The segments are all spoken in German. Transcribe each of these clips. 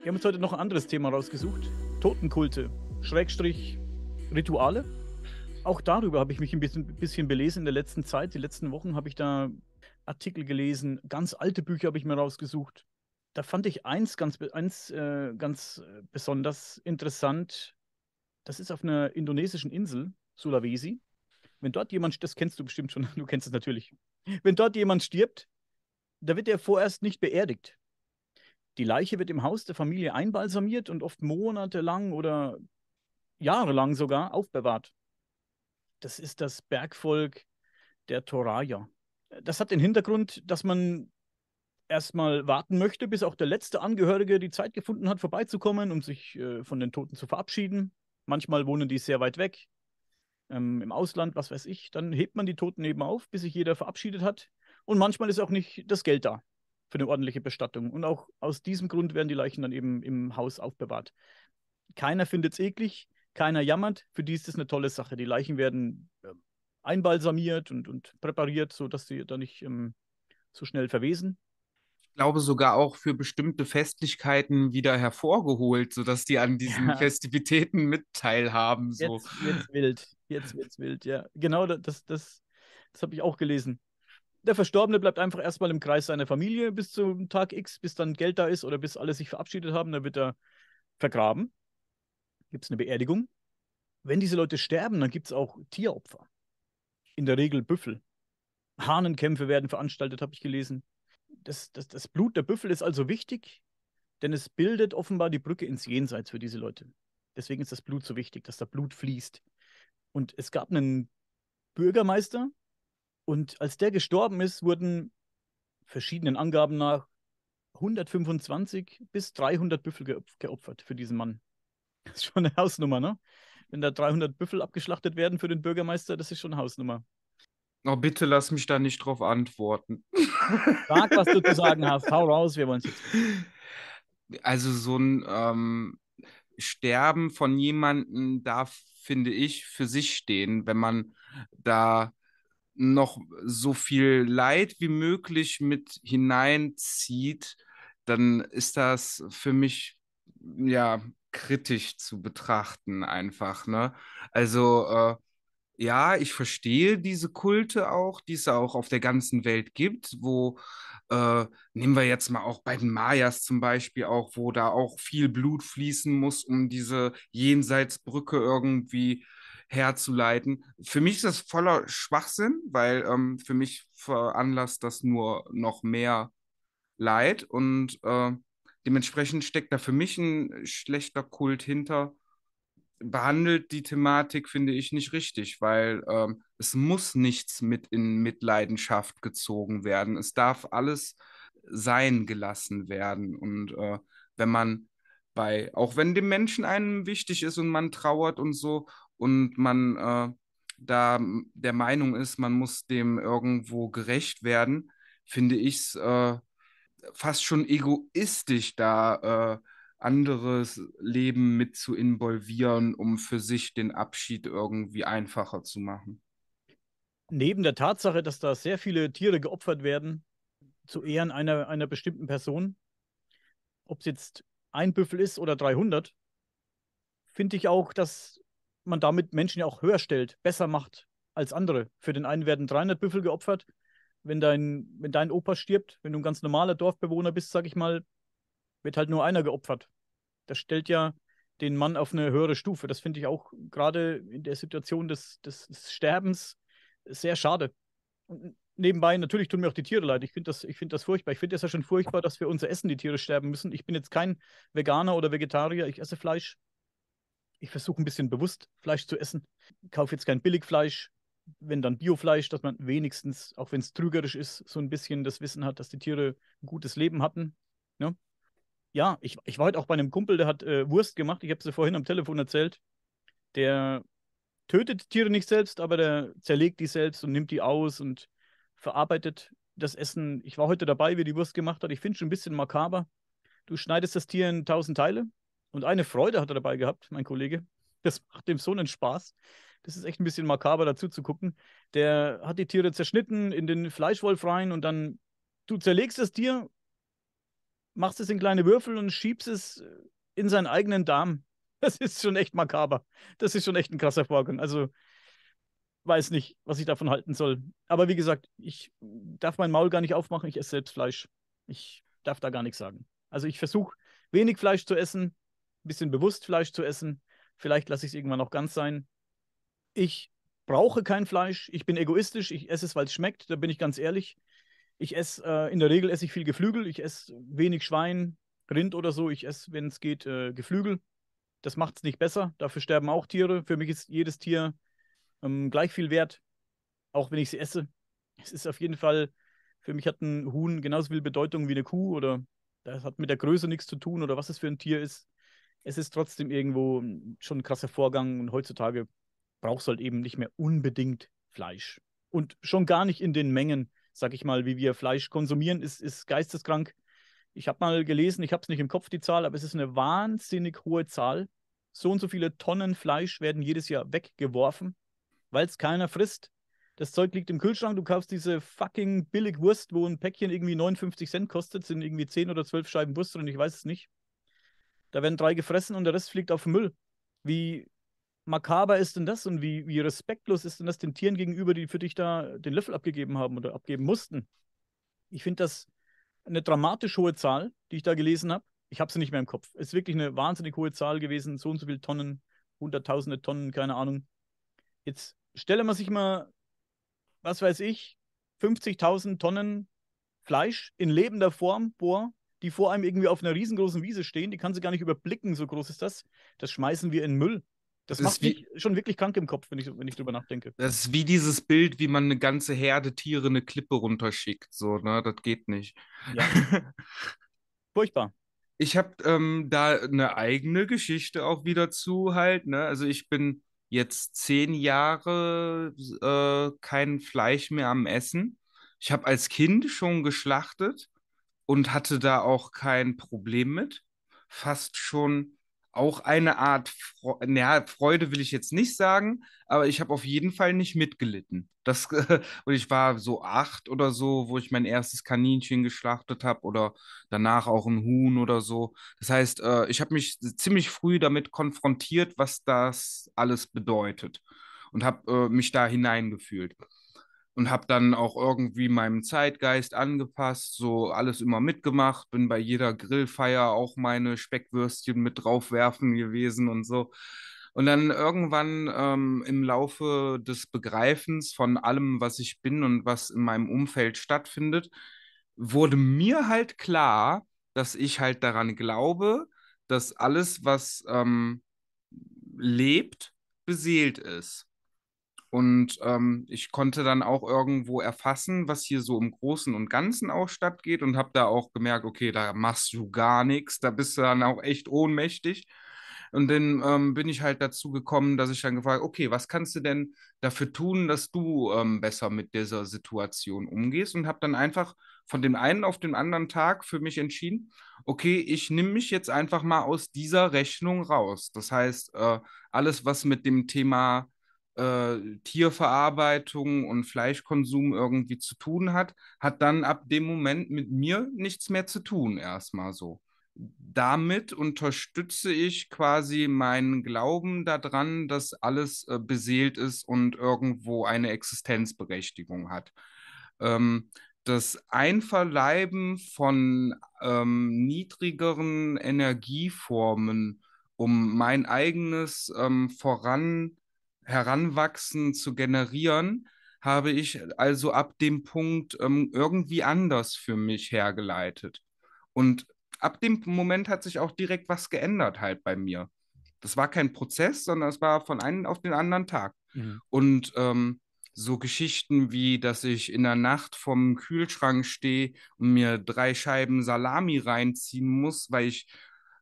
Wir haben uns heute noch ein anderes Thema rausgesucht. Totenkulte, Schrägstrich, Rituale. Auch darüber habe ich mich ein bisschen, bisschen belesen in der letzten Zeit. Die letzten Wochen habe ich da Artikel gelesen, ganz alte Bücher habe ich mir rausgesucht. Da fand ich eins ganz, eins, äh, ganz besonders interessant. Das ist auf einer indonesischen Insel, Sulawesi. Wenn dort jemand, das kennst du bestimmt schon, du kennst es natürlich. Wenn dort jemand stirbt, da wird er vorerst nicht beerdigt. Die Leiche wird im Haus der Familie einbalsamiert und oft monatelang oder jahrelang sogar aufbewahrt. Das ist das Bergvolk der Toraya. Das hat den Hintergrund, dass man erstmal warten möchte, bis auch der letzte Angehörige die Zeit gefunden hat, vorbeizukommen, um sich äh, von den Toten zu verabschieden. Manchmal wohnen die sehr weit weg, ähm, im Ausland, was weiß ich. Dann hebt man die Toten eben auf, bis sich jeder verabschiedet hat. Und manchmal ist auch nicht das Geld da für eine ordentliche Bestattung. Und auch aus diesem Grund werden die Leichen dann eben im Haus aufbewahrt. Keiner findet es eklig, keiner jammert. Für die ist es eine tolle Sache. Die Leichen werden äh, einbalsamiert und, und präpariert, sodass sie dann nicht ähm, so schnell verwesen. Ich glaube sogar auch für bestimmte Festlichkeiten wieder hervorgeholt, sodass die an diesen ja. Festivitäten mit teilhaben. So. Jetzt wird's wild. Jetzt wird's wild, ja. Genau, das, das, das habe ich auch gelesen. Der Verstorbene bleibt einfach erstmal im Kreis seiner Familie bis zum Tag X, bis dann Geld da ist oder bis alle sich verabschiedet haben. Dann wird er vergraben. Gibt es eine Beerdigung. Wenn diese Leute sterben, dann gibt es auch Tieropfer. In der Regel Büffel. Hahnenkämpfe werden veranstaltet, habe ich gelesen. Das, das, das Blut der Büffel ist also wichtig, denn es bildet offenbar die Brücke ins Jenseits für diese Leute. Deswegen ist das Blut so wichtig, dass da Blut fließt. Und es gab einen Bürgermeister, und als der gestorben ist, wurden verschiedenen Angaben nach 125 bis 300 Büffel geopfert für diesen Mann. Das ist schon eine Hausnummer, ne? Wenn da 300 Büffel abgeschlachtet werden für den Bürgermeister, das ist schon eine Hausnummer. Oh, bitte lass mich da nicht drauf antworten. Sag, was du zu sagen hast. Hau raus, wir wollen es jetzt. Also so ein ähm, Sterben von jemandem darf, finde ich, für sich stehen, wenn man da noch so viel Leid wie möglich mit hineinzieht, dann ist das für mich ja kritisch zu betrachten einfach, ne? Also äh, ja, ich verstehe diese Kulte auch, die es auch auf der ganzen Welt gibt, wo äh, nehmen wir jetzt mal auch bei den Mayas zum Beispiel auch, wo da auch viel Blut fließen muss, um diese Jenseitsbrücke irgendwie herzuleiten. Für mich ist das voller Schwachsinn, weil ähm, für mich veranlasst das nur noch mehr Leid und äh, dementsprechend steckt da für mich ein schlechter Kult hinter. Behandelt die Thematik, finde ich, nicht richtig, weil ähm, es muss nichts mit in Mitleidenschaft gezogen werden. Es darf alles sein gelassen werden. Und äh, wenn man bei, auch wenn dem Menschen einem wichtig ist und man trauert und so und man äh, da der Meinung ist, man muss dem irgendwo gerecht werden, finde ich es äh, fast schon egoistisch, da äh, anderes Leben mit zu involvieren, um für sich den Abschied irgendwie einfacher zu machen. Neben der Tatsache, dass da sehr viele Tiere geopfert werden, zu Ehren einer, einer bestimmten Person, ob es jetzt ein Büffel ist oder 300, finde ich auch, dass man damit Menschen ja auch höher stellt, besser macht als andere. Für den einen werden 300 Büffel geopfert. Wenn dein, wenn dein Opa stirbt, wenn du ein ganz normaler Dorfbewohner bist, sag ich mal, wird halt nur einer geopfert. Das stellt ja den Mann auf eine höhere Stufe. Das finde ich auch gerade in der Situation des, des, Sterbens sehr schade. Und nebenbei, natürlich tun mir auch die Tiere leid. Ich finde das, find das furchtbar. Ich finde es ja schon furchtbar, dass für unser Essen die Tiere sterben müssen. Ich bin jetzt kein Veganer oder Vegetarier. Ich esse Fleisch ich versuche ein bisschen bewusst Fleisch zu essen. Kaufe jetzt kein Billigfleisch, wenn dann Biofleisch, dass man wenigstens, auch wenn es trügerisch ist, so ein bisschen das Wissen hat, dass die Tiere ein gutes Leben hatten. Ja, ne? ja ich, ich war heute auch bei einem Kumpel, der hat äh, Wurst gemacht. Ich habe sie vorhin am Telefon erzählt. Der tötet Tiere nicht selbst, aber der zerlegt die selbst und nimmt die aus und verarbeitet das Essen. Ich war heute dabei, wie die Wurst gemacht hat. Ich finde es schon ein bisschen makaber. Du schneidest das Tier in tausend Teile, und eine Freude hat er dabei gehabt, mein Kollege. Das macht dem so einen Spaß. Das ist echt ein bisschen makaber dazu zu gucken. Der hat die Tiere zerschnitten in den Fleischwolf rein und dann, du zerlegst das Tier, machst es in kleine Würfel und schiebst es in seinen eigenen Darm. Das ist schon echt makaber. Das ist schon echt ein krasser Vorgang. Also weiß nicht, was ich davon halten soll. Aber wie gesagt, ich darf mein Maul gar nicht aufmachen. Ich esse selbst Fleisch. Ich darf da gar nichts sagen. Also ich versuche wenig Fleisch zu essen, bisschen bewusst Fleisch zu essen. Vielleicht lasse ich es irgendwann auch ganz sein. Ich brauche kein Fleisch. Ich bin egoistisch. Ich esse es, weil es schmeckt. Da bin ich ganz ehrlich. Ich esse, äh, in der Regel esse ich viel Geflügel. Ich esse wenig Schwein, Rind oder so. Ich esse, wenn es geht, äh, Geflügel. Das macht es nicht besser. Dafür sterben auch Tiere. Für mich ist jedes Tier ähm, gleich viel wert, auch wenn ich sie esse. Es ist auf jeden Fall, für mich hat ein Huhn genauso viel Bedeutung wie eine Kuh oder das hat mit der Größe nichts zu tun oder was es für ein Tier ist. Es ist trotzdem irgendwo schon ein krasser Vorgang und heutzutage brauchst du halt eben nicht mehr unbedingt Fleisch. Und schon gar nicht in den Mengen, sag ich mal, wie wir Fleisch konsumieren, ist, ist geisteskrank. Ich habe mal gelesen, ich habe es nicht im Kopf, die Zahl, aber es ist eine wahnsinnig hohe Zahl. So und so viele Tonnen Fleisch werden jedes Jahr weggeworfen weil es keiner frisst. Das Zeug liegt im Kühlschrank, du kaufst diese fucking billig Wurst, wo ein Päckchen irgendwie 59 Cent kostet, sind irgendwie 10 oder 12 Scheiben Wurst drin, ich weiß es nicht. Da werden drei gefressen und der Rest fliegt auf Müll. Wie makaber ist denn das und wie, wie respektlos ist denn das den Tieren gegenüber, die für dich da den Löffel abgegeben haben oder abgeben mussten? Ich finde das eine dramatisch hohe Zahl, die ich da gelesen habe. Ich habe sie nicht mehr im Kopf. Es ist wirklich eine wahnsinnig hohe Zahl gewesen, so und so viele Tonnen, hunderttausende Tonnen, keine Ahnung. Jetzt stelle man sich mal, was weiß ich, 50.000 Tonnen Fleisch in lebender Form vor, die vor einem irgendwie auf einer riesengroßen Wiese stehen. Die kann sie gar nicht überblicken, so groß ist das. Das schmeißen wir in Müll. Das, das macht mich schon wirklich krank im Kopf, wenn ich, wenn ich drüber nachdenke. Das ist wie dieses Bild, wie man eine ganze Herde Tiere eine Klippe runterschickt. So, ne? Das geht nicht. Ja. Furchtbar. Ich habe ähm, da eine eigene Geschichte auch wieder zu halt. Ne? Also ich bin jetzt zehn Jahre äh, kein Fleisch mehr am Essen. Ich habe als Kind schon geschlachtet und hatte da auch kein Problem mit. Fast schon auch eine Art, Fre naja, Freude will ich jetzt nicht sagen, aber ich habe auf jeden Fall nicht mitgelitten. Das, und ich war so acht oder so, wo ich mein erstes Kaninchen geschlachtet habe oder danach auch ein Huhn oder so. Das heißt, äh, ich habe mich ziemlich früh damit konfrontiert, was das alles bedeutet und habe äh, mich da hineingefühlt und habe dann auch irgendwie meinem Zeitgeist angepasst, so alles immer mitgemacht, bin bei jeder Grillfeier auch meine Speckwürstchen mit draufwerfen gewesen und so. Und dann irgendwann ähm, im Laufe des Begreifens von allem, was ich bin und was in meinem Umfeld stattfindet, wurde mir halt klar, dass ich halt daran glaube, dass alles, was ähm, lebt, beseelt ist. Und ähm, ich konnte dann auch irgendwo erfassen, was hier so im Großen und Ganzen auch stattgeht und habe da auch gemerkt, okay, da machst du gar nichts, da bist du dann auch echt ohnmächtig. Und dann ähm, bin ich halt dazu gekommen, dass ich dann gefragt, okay, was kannst du denn dafür tun, dass du ähm, besser mit dieser Situation umgehst? Und habe dann einfach von dem einen auf den anderen Tag für mich entschieden, okay, ich nehme mich jetzt einfach mal aus dieser Rechnung raus. Das heißt, äh, alles, was mit dem Thema äh, Tierverarbeitung und Fleischkonsum irgendwie zu tun hat, hat dann ab dem Moment mit mir nichts mehr zu tun, erstmal so. Damit unterstütze ich quasi meinen Glauben daran, dass alles äh, beseelt ist und irgendwo eine Existenzberechtigung hat. Ähm, das Einverleiben von ähm, niedrigeren Energieformen, um mein eigenes ähm, Voran Heranwachsen zu generieren, habe ich also ab dem Punkt ähm, irgendwie anders für mich hergeleitet. Und ab dem Moment hat sich auch direkt was geändert halt bei mir. Das war kein Prozess, sondern es war von einem auf den anderen Tag. Mhm. Und ähm, so Geschichten wie, dass ich in der Nacht vom Kühlschrank stehe und mir drei Scheiben Salami reinziehen muss, weil ich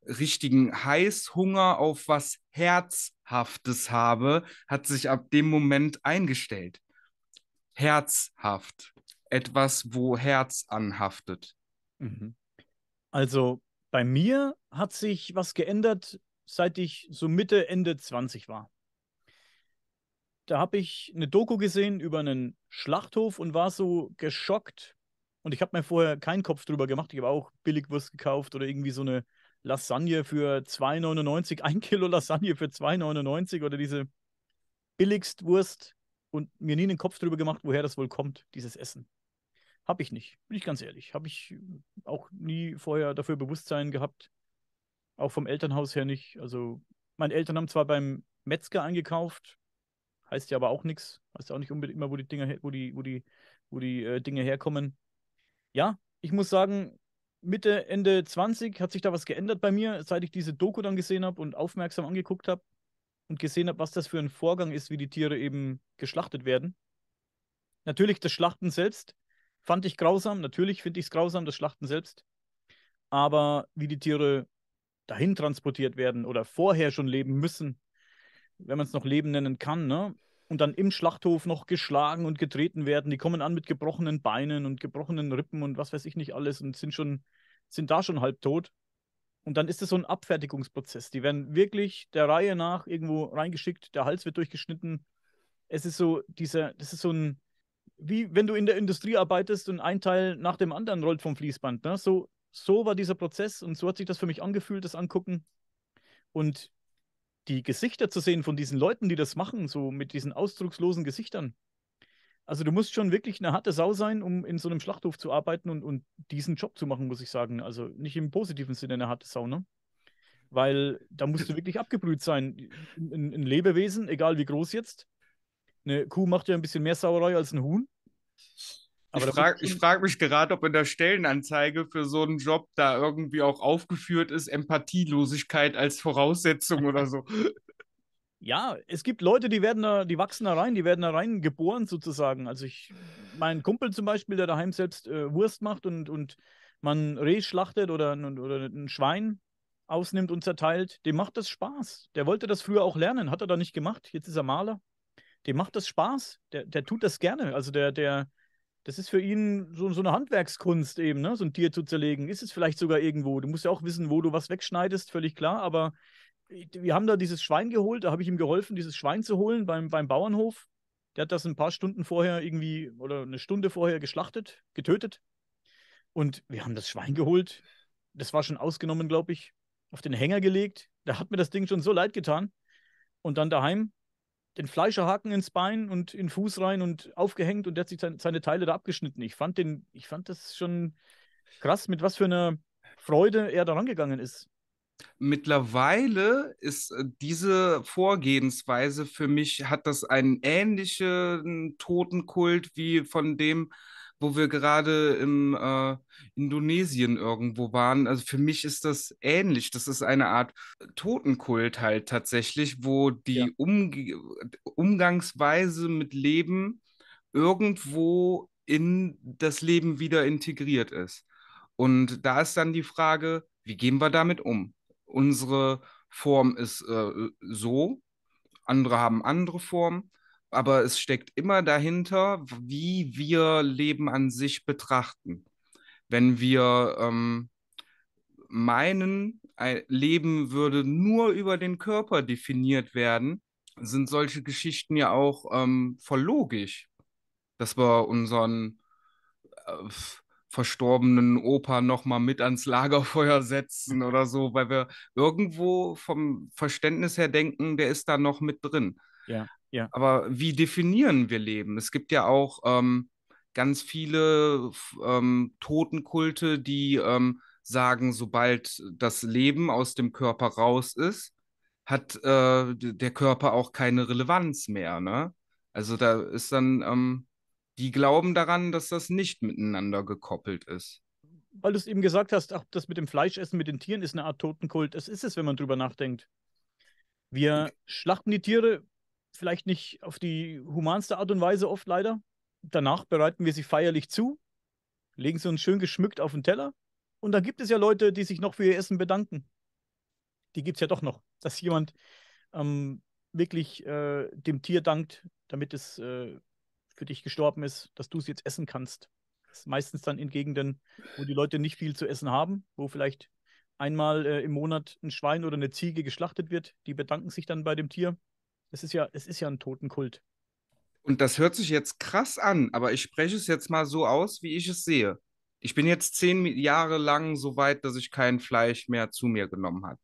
richtigen Heißhunger auf was Herzhaftes habe, hat sich ab dem Moment eingestellt. Herzhaft. Etwas, wo Herz anhaftet. Mhm. Also bei mir hat sich was geändert, seit ich so Mitte, Ende 20 war. Da habe ich eine Doku gesehen über einen Schlachthof und war so geschockt Und ich habe mir vorher keinen Kopf drüber gemacht. Ich habe auch Billigwurst gekauft oder irgendwie so eine Lasagne für 2,99, ein Kilo Lasagne für 2,99 oder diese Billigstwurst und mir nie einen Kopf drüber gemacht, woher das wohl kommt, dieses Essen. Habe ich nicht, bin ich ganz ehrlich. Habe ich auch nie vorher dafür Bewusstsein gehabt. Auch vom Elternhaus her nicht. Also, meine Eltern haben zwar beim Metzger eingekauft, heißt ja aber auch nichts. Heißt ja auch nicht unbedingt immer, wo die Dinge, wo die, wo die, wo die äh, Dinge herkommen. Ja, ich muss sagen, Mitte, Ende 20 hat sich da was geändert bei mir, seit ich diese Doku dann gesehen habe und aufmerksam angeguckt habe und gesehen habe, was das für ein Vorgang ist, wie die Tiere eben geschlachtet werden. Natürlich das Schlachten selbst fand ich grausam. Natürlich finde ich es grausam, das Schlachten selbst. Aber wie die Tiere dahin transportiert werden oder vorher schon leben müssen, wenn man es noch Leben nennen kann, ne? Und dann im Schlachthof noch geschlagen und getreten werden. Die kommen an mit gebrochenen Beinen und gebrochenen Rippen und was weiß ich nicht alles und sind schon, sind da schon halb tot. Und dann ist es so ein Abfertigungsprozess. Die werden wirklich der Reihe nach irgendwo reingeschickt, der Hals wird durchgeschnitten. Es ist so dieser, das ist so ein, wie wenn du in der Industrie arbeitest und ein Teil nach dem anderen rollt vom Fließband. Ne? So, so war dieser Prozess und so hat sich das für mich angefühlt, das Angucken. Und die Gesichter zu sehen von diesen Leuten, die das machen, so mit diesen ausdruckslosen Gesichtern. Also du musst schon wirklich eine harte Sau sein, um in so einem Schlachthof zu arbeiten und, und diesen Job zu machen, muss ich sagen. Also nicht im positiven Sinne eine harte Sau, ne? Weil da musst du wirklich abgebrüht sein. Ein, ein Lebewesen, egal wie groß jetzt, eine Kuh macht ja ein bisschen mehr Sauerei als ein Huhn. Aber ich frage frag mich gerade, ob in der Stellenanzeige für so einen Job da irgendwie auch aufgeführt ist, Empathielosigkeit als Voraussetzung oder so. Ja, es gibt Leute, die werden da, die wachsen da rein, die werden da rein geboren sozusagen. Also ich, mein Kumpel zum Beispiel, der daheim selbst äh, Wurst macht und, und man Reh schlachtet oder, oder ein Schwein ausnimmt und zerteilt, dem macht das Spaß. Der wollte das früher auch lernen, hat er da nicht gemacht. Jetzt ist er Maler dem macht das Spaß. Der, der tut das gerne. Also der, der, das ist für ihn so, so eine Handwerkskunst eben, ne? so ein Tier zu zerlegen. Ist es vielleicht sogar irgendwo. Du musst ja auch wissen, wo du was wegschneidest, völlig klar. Aber wir haben da dieses Schwein geholt, da habe ich ihm geholfen, dieses Schwein zu holen beim, beim Bauernhof. Der hat das ein paar Stunden vorher irgendwie oder eine Stunde vorher geschlachtet, getötet. Und wir haben das Schwein geholt. Das war schon ausgenommen, glaube ich, auf den Hänger gelegt. Da hat mir das Ding schon so leid getan. Und dann daheim den Fleischerhaken ins Bein und in den Fuß rein und aufgehängt und der hat sich seine, seine Teile da abgeschnitten. Ich fand den, ich fand das schon krass, mit was für einer Freude er da rangegangen ist. Mittlerweile ist äh, diese Vorgehensweise für mich, hat das einen ähnlichen Totenkult wie von dem, wo wir gerade in äh, Indonesien irgendwo waren. Also für mich ist das ähnlich. Das ist eine Art Totenkult halt tatsächlich, wo die ja. Umg Umgangsweise mit Leben irgendwo in das Leben wieder integriert ist. Und da ist dann die Frage, wie gehen wir damit um? Unsere Form ist äh, so, andere haben andere Formen aber es steckt immer dahinter, wie wir Leben an sich betrachten. Wenn wir ähm, meinen, ein Leben würde nur über den Körper definiert werden, sind solche Geschichten ja auch ähm, voll logisch, dass wir unseren äh, verstorbenen Opa nochmal mit ans Lagerfeuer setzen oder so, weil wir irgendwo vom Verständnis her denken, der ist da noch mit drin. Ja. Ja. Aber wie definieren wir Leben? Es gibt ja auch ähm, ganz viele ähm, Totenkulte, die ähm, sagen, sobald das Leben aus dem Körper raus ist, hat äh, der Körper auch keine Relevanz mehr. Ne? Also da ist dann, ähm, die glauben daran, dass das nicht miteinander gekoppelt ist. Weil du es eben gesagt hast, auch das mit dem Fleischessen, mit den Tieren ist eine Art Totenkult. Das ist es, wenn man drüber nachdenkt. Wir schlachten die Tiere, vielleicht nicht auf die humanste Art und Weise oft leider. Danach bereiten wir sie feierlich zu, legen sie uns schön geschmückt auf den Teller. Und dann gibt es ja Leute, die sich noch für ihr Essen bedanken. Die gibt es ja doch noch, dass jemand ähm, wirklich äh, dem Tier dankt, damit es äh, für dich gestorben ist, dass du es jetzt essen kannst. Das ist meistens dann in Gegenden, wo die Leute nicht viel zu essen haben, wo vielleicht einmal äh, im Monat ein Schwein oder eine Ziege geschlachtet wird. Die bedanken sich dann bei dem Tier. Es ist ja, es ist ja ein Totenkult. Und das hört sich jetzt krass an, aber ich spreche es jetzt mal so aus, wie ich es sehe. Ich bin jetzt zehn Jahre lang so weit, dass ich kein Fleisch mehr zu mir genommen habe.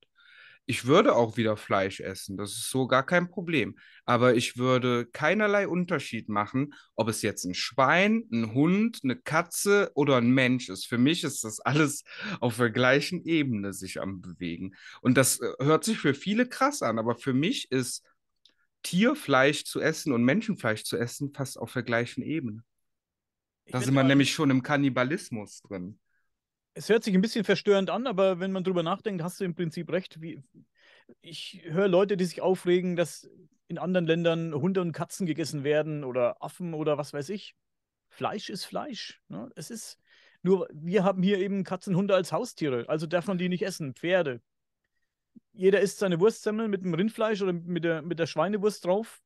Ich würde auch wieder Fleisch essen, das ist so gar kein Problem. Aber ich würde keinerlei Unterschied machen, ob es jetzt ein Schwein, ein Hund, eine Katze oder ein Mensch ist. Für mich ist das alles auf der gleichen Ebene sich am Bewegen. Und das äh, hört sich für viele krass an, aber für mich ist Tierfleisch zu essen und Menschenfleisch zu essen fast auf der gleichen Ebene. Da sind wir nämlich schon im Kannibalismus drin. Es hört sich ein bisschen verstörend an, aber wenn man drüber nachdenkt, hast du im Prinzip recht. Wie, ich höre Leute, die sich aufregen, dass in anderen Ländern Hunde und Katzen gegessen werden oder Affen oder was weiß ich. Fleisch ist Fleisch. Ne? Es ist nur, wir haben hier eben Katzen, Hunde als Haustiere, also darf man die nicht essen. Pferde. Jeder isst seine Wurstsemmeln mit dem Rindfleisch oder mit der, mit der Schweinewurst drauf.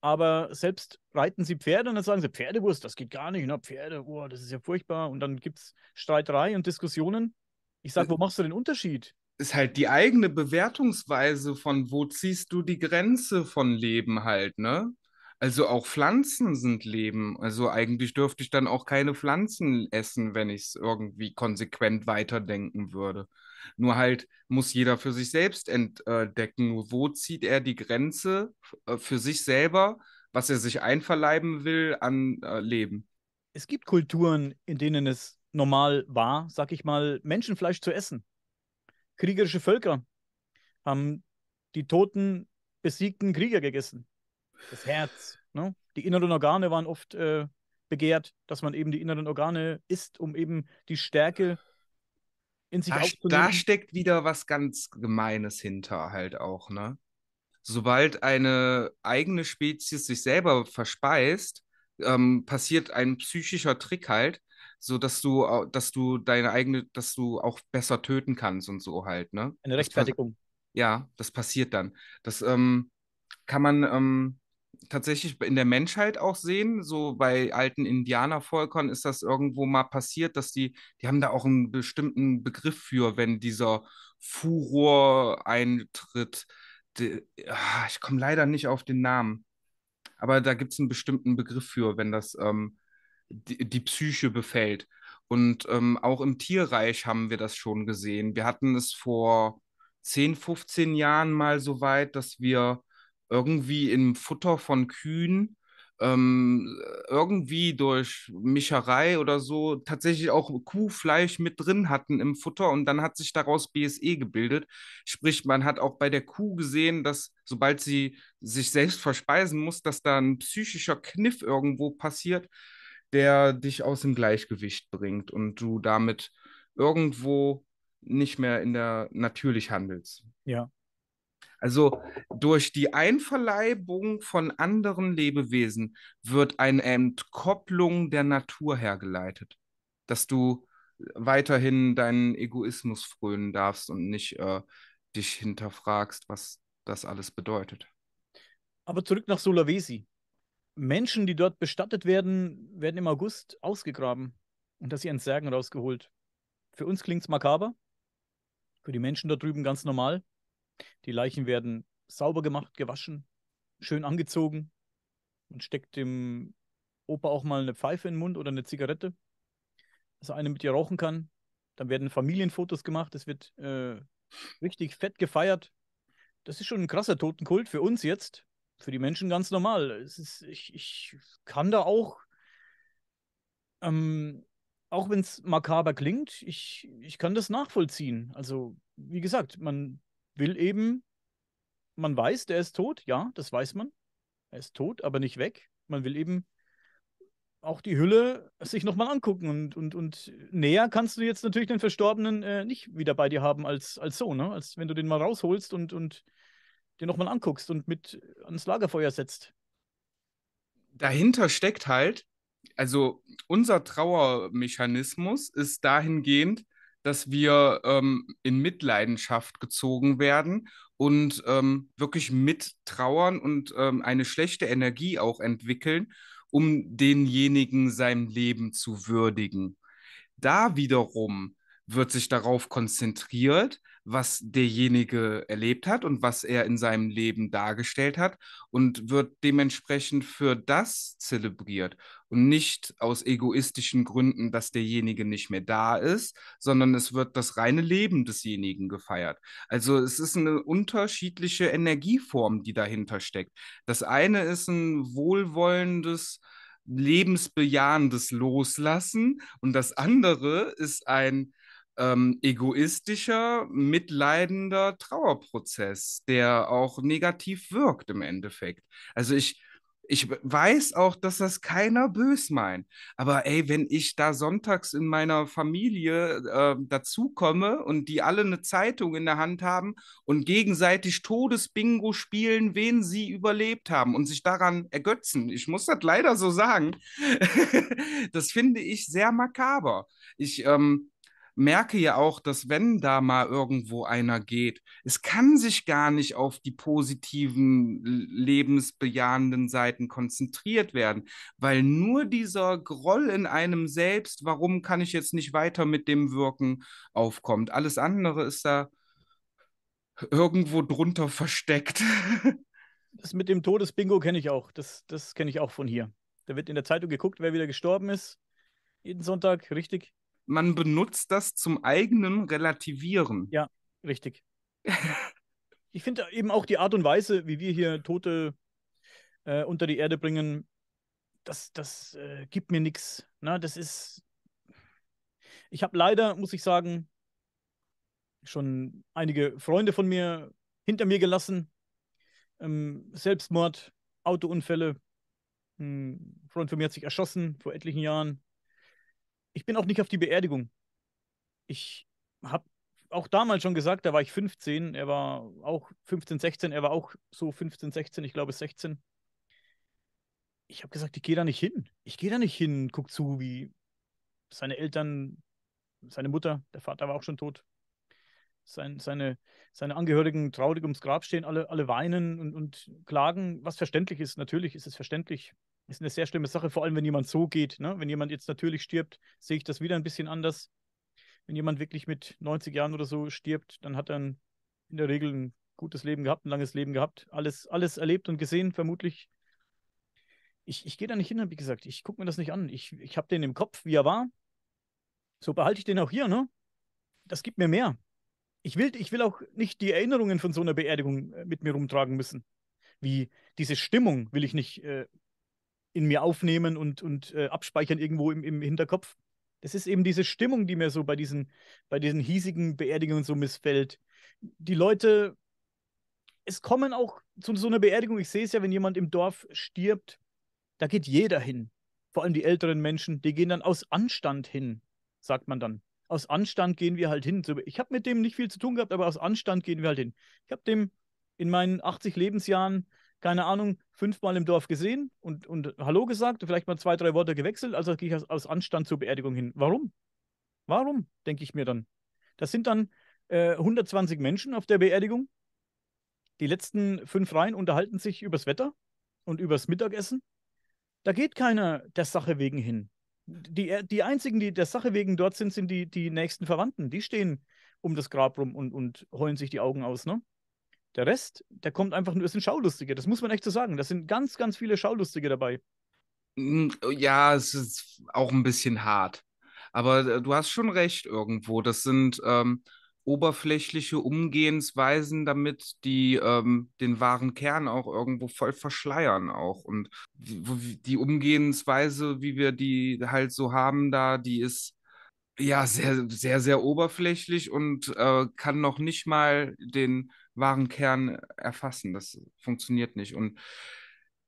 Aber selbst reiten sie Pferde und dann sagen sie, Pferdewurst, das geht gar nicht. Ne? Pferde, oh, das ist ja furchtbar. Und dann gibt es Streiterei und Diskussionen. Ich sage, wo machst du den Unterschied? Ist halt die eigene Bewertungsweise von wo ziehst du die Grenze von Leben halt, ne? Also auch Pflanzen sind Leben. Also eigentlich dürfte ich dann auch keine Pflanzen essen, wenn ich es irgendwie konsequent weiterdenken würde. Nur halt muss jeder für sich selbst entdecken, wo zieht er die Grenze äh, für sich selber, was er sich einverleiben will an äh, Leben. Es gibt Kulturen, in denen es normal war, sag ich mal, Menschenfleisch zu essen. Kriegerische Völker haben die toten, besiegten Krieger gegessen. Das Herz, ne? Die inneren Organe waren oft äh, begehrt, dass man eben die inneren Organe isst, um eben die Stärke in sich Da, aufzunehmen. da steckt wieder was ganz Gemeines hinter halt auch, ne? Sobald eine eigene Spezies sich selber verspeist, ähm, passiert ein psychischer Trick halt, so dass du, dass du deine eigene, dass du auch besser töten kannst und so halt, ne? Eine Das Rechtfertigung. ja, das passiert dann. Das ähm, kann man ähm, tatsächlich in der Menschheit auch sehen. So bei alten Indianervölkern ist das irgendwo mal passiert, dass die, die haben da auch einen bestimmten Begriff für, wenn dieser Furor eintritt. Die, ah, ich komme leider nicht auf den Namen, aber da gibt es einen bestimmten Begriff für, wenn das ähm, die, die Psyche befällt. Und ähm, auch im Tierreich haben wir das schon gesehen. Wir hatten es vor 10, 15 Jahren mal so weit, dass wir irgendwie im Futter von Kühen ähm, irgendwie durch Mischerei oder so tatsächlich auch Kuhfleisch mit drin hatten im Futter und dann hat sich daraus BSE gebildet. Sprich, man hat auch bei der Kuh gesehen, dass sobald sie sich selbst verspeisen muss, dass da ein psychischer Kniff irgendwo passiert, der dich aus dem Gleichgewicht bringt und du damit irgendwo nicht mehr in der natürlich handelst. Ja. Also durch die Einverleibung von anderen Lebewesen wird eine Entkopplung der Natur hergeleitet, dass du weiterhin deinen Egoismus frönen darfst und nicht äh, dich hinterfragst, was das alles bedeutet. Aber zurück nach Sulawesi. Menschen, die dort bestattet werden, werden im August ausgegraben und aus ihren Särgen rausgeholt. Für uns klingt es makaber, für die Menschen da drüben ganz normal. Die Leichen werden sauber gemacht, gewaschen, schön angezogen. Man steckt dem Opa auch mal eine Pfeife in den Mund oder eine Zigarette, dass er eine mit ihr rauchen kann. Dann werden Familienfotos gemacht, es wird äh, richtig fett gefeiert. Das ist schon ein krasser Totenkult für uns jetzt, für die Menschen ganz normal. Ist, ich, ich kann da auch, ähm, auch wenn es makaber klingt, ich, ich kann das nachvollziehen. Also, wie gesagt, man will eben, man weiß, der ist tot, ja, das weiß man. Er ist tot, aber nicht weg. Man will eben auch die Hülle sich nochmal angucken und, und, und näher kannst du jetzt natürlich den Verstorbenen äh, nicht wieder bei dir haben als, als so, ne? Als wenn du den mal rausholst und, und dir nochmal anguckst und mit ans Lagerfeuer setzt. dahinter steckt halt, also unser Trauermechanismus ist dahingehend, dass wir ähm, in Mitleidenschaft gezogen werden und ähm, wirklich mittrauern und ähm, eine schlechte Energie auch entwickeln, um denjenigen sein Leben zu würdigen. Da wiederum wird sich darauf konzentriert, was derjenige erlebt hat und was er in seinem Leben dargestellt hat und wird dementsprechend für das zelebriert und nicht aus egoistischen Gründen, dass derjenige nicht mehr da ist, sondern es wird das reine Leben desjenigen gefeiert. Also es ist eine unterschiedliche Energieform, die dahinter steckt. Das eine ist ein wohlwollendes, lebensbejahendes Loslassen und das andere ist ein ähm, egoistischer, mitleidender Trauerprozess, der auch negativ wirkt im Endeffekt. Also ich, ich weiß auch, dass das keiner bös meint. Aber ey, wenn ich da sonntags in meiner Familie äh, dazukomme und die alle eine Zeitung in der Hand haben und gegenseitig Todesbingo spielen, wen sie überlebt haben und sich daran ergötzen, ich muss das leider so sagen, das finde ich sehr makaber. Ich, ähm, merke ja auch, dass wenn da mal irgendwo einer geht, es kann sich gar nicht auf die positiven, lebensbejahenden Seiten konzentriert werden, weil nur dieser Groll in einem selbst, warum kann ich jetzt nicht weiter mit dem wirken, aufkommt. Alles andere ist da irgendwo drunter versteckt. Das mit dem Todesbingo kenne ich auch. Das, das kenne ich auch von hier. Da wird in der Zeitung geguckt, wer wieder gestorben ist. Jeden Sonntag, richtig? Man benutzt das zum eigenen Relativieren. Ja, richtig. ich finde eben auch die Art und Weise, wie wir hier Tote äh, unter die Erde bringen, das, das äh, gibt mir nichts. Das ist. Ich habe leider, muss ich sagen, schon einige Freunde von mir hinter mir gelassen. Ähm, Selbstmord, Autounfälle. Ein Freund von mir hat sich erschossen vor etlichen Jahren ich bin auch nicht auf die Beerdigung. Ich habe auch damals schon gesagt, da war ich 15, er war auch 15, 16, er war auch so 15, 16, ich glaube 16. Ich habe gesagt, ich gehe da nicht hin. Ich gehe da nicht hin, guck zu, wie seine Eltern, seine Mutter, der Vater war auch schon tot, sein, seine, seine Angehörigen traurig ums Grab stehen, alle, alle weinen und, und klagen, was verständlich ist. Natürlich ist es verständlich ist eine sehr schlimme Sache, vor allem wenn jemand so geht. Ne? Wenn jemand jetzt natürlich stirbt, sehe ich das wieder ein bisschen anders. Wenn jemand wirklich mit 90 Jahren oder so stirbt, dann hat er in der Regel ein gutes Leben gehabt, ein langes Leben gehabt, alles, alles erlebt und gesehen, vermutlich. Ich, ich gehe da nicht hin, wie gesagt, ich gucke mir das nicht an. Ich, ich habe den im Kopf, wie er war. So behalte ich den auch hier, ne? Das gibt mir mehr. Ich will, ich will auch nicht die Erinnerungen von so einer Beerdigung äh, mit mir rumtragen müssen. Wie diese Stimmung will ich nicht äh, in mir aufnehmen und, und äh, abspeichern irgendwo im, im Hinterkopf. Das ist eben diese Stimmung, die mir so bei diesen, bei diesen hiesigen Beerdigungen so missfällt. Die Leute, es kommen auch zu so einer Beerdigung, ich sehe es ja, wenn jemand im Dorf stirbt, da geht jeder hin. Vor allem die älteren Menschen, die gehen dann aus Anstand hin, sagt man dann. Aus Anstand gehen wir halt hin. Ich habe mit dem nicht viel zu tun gehabt, aber aus Anstand gehen wir halt hin. Ich habe dem in meinen 80 Lebensjahren keine Ahnung, fünfmal im Dorf gesehen und, und Hallo gesagt, vielleicht mal zwei, drei Worte gewechselt, also gehe ich aus, aus Anstand zur Beerdigung hin. Warum? Warum, denke ich mir dann. Das sind dann äh, 120 Menschen auf der Beerdigung. Die letzten fünf Reihen unterhalten sich übers Wetter und übers Mittagessen. Da geht keiner der Sache wegen hin. Die, die einzigen, die der Sache wegen dort sind, sind die, die nächsten Verwandten. Die stehen um das Grab rum und, und heulen sich die Augen aus. Ne? Der Rest, der kommt einfach nur, es sind Schaulustige, das muss man echt so sagen. Das sind ganz, ganz viele Schaulustige dabei. Hm, ja, es ist auch ein bisschen hart. Aber äh, du hast schon recht irgendwo. Das sind ähm, oberflächliche Umgehensweisen, damit die ähm, den wahren Kern auch irgendwo voll verschleiern auch. Und die, die Umgehensweise, wie wir die halt so haben da, die ist ja sehr, sehr, sehr oberflächlich und äh, kann noch nicht mal den wahren Kern erfassen. Das funktioniert nicht. Und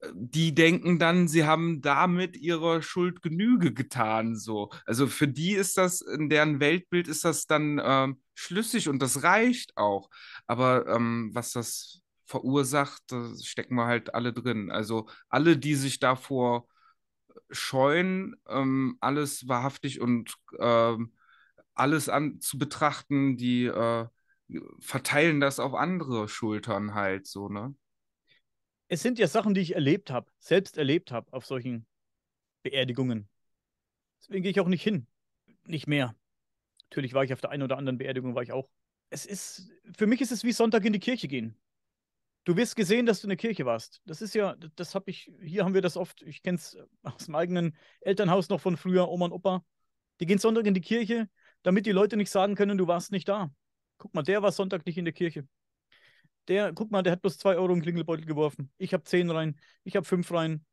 äh, die denken dann, sie haben damit ihrer Schuld Genüge getan. So. Also für die ist das, in deren Weltbild ist das dann ähm, schlüssig und das reicht auch. Aber ähm, was das verursacht, da stecken wir halt alle drin. Also alle, die sich davor scheuen, ähm, alles wahrhaftig und ähm, alles an, zu betrachten, die äh, verteilen das auf andere Schultern halt so, ne? Es sind ja Sachen, die ich erlebt habe, selbst erlebt habe auf solchen Beerdigungen. Deswegen gehe ich auch nicht hin. Nicht mehr. Natürlich war ich auf der einen oder anderen Beerdigung, war ich auch. es ist, für mich ist es wie Sonntag in die Kirche gehen. Du wirst gesehen, dass du in der Kirche warst. Das ist ja, das habe ich, hier haben wir das oft, ich kenne es aus dem eigenen Elternhaus noch von früher, Oma und Opa. Die gehen Sonntag in die Kirche, damit die Leute nicht sagen können, du warst nicht da. Guck mal, der war Sonntag nicht in der Kirche. Der, guck mal, der hat bloß zwei Euro im Klingelbeutel geworfen. Ich habe zehn rein, ich habe fünf rein.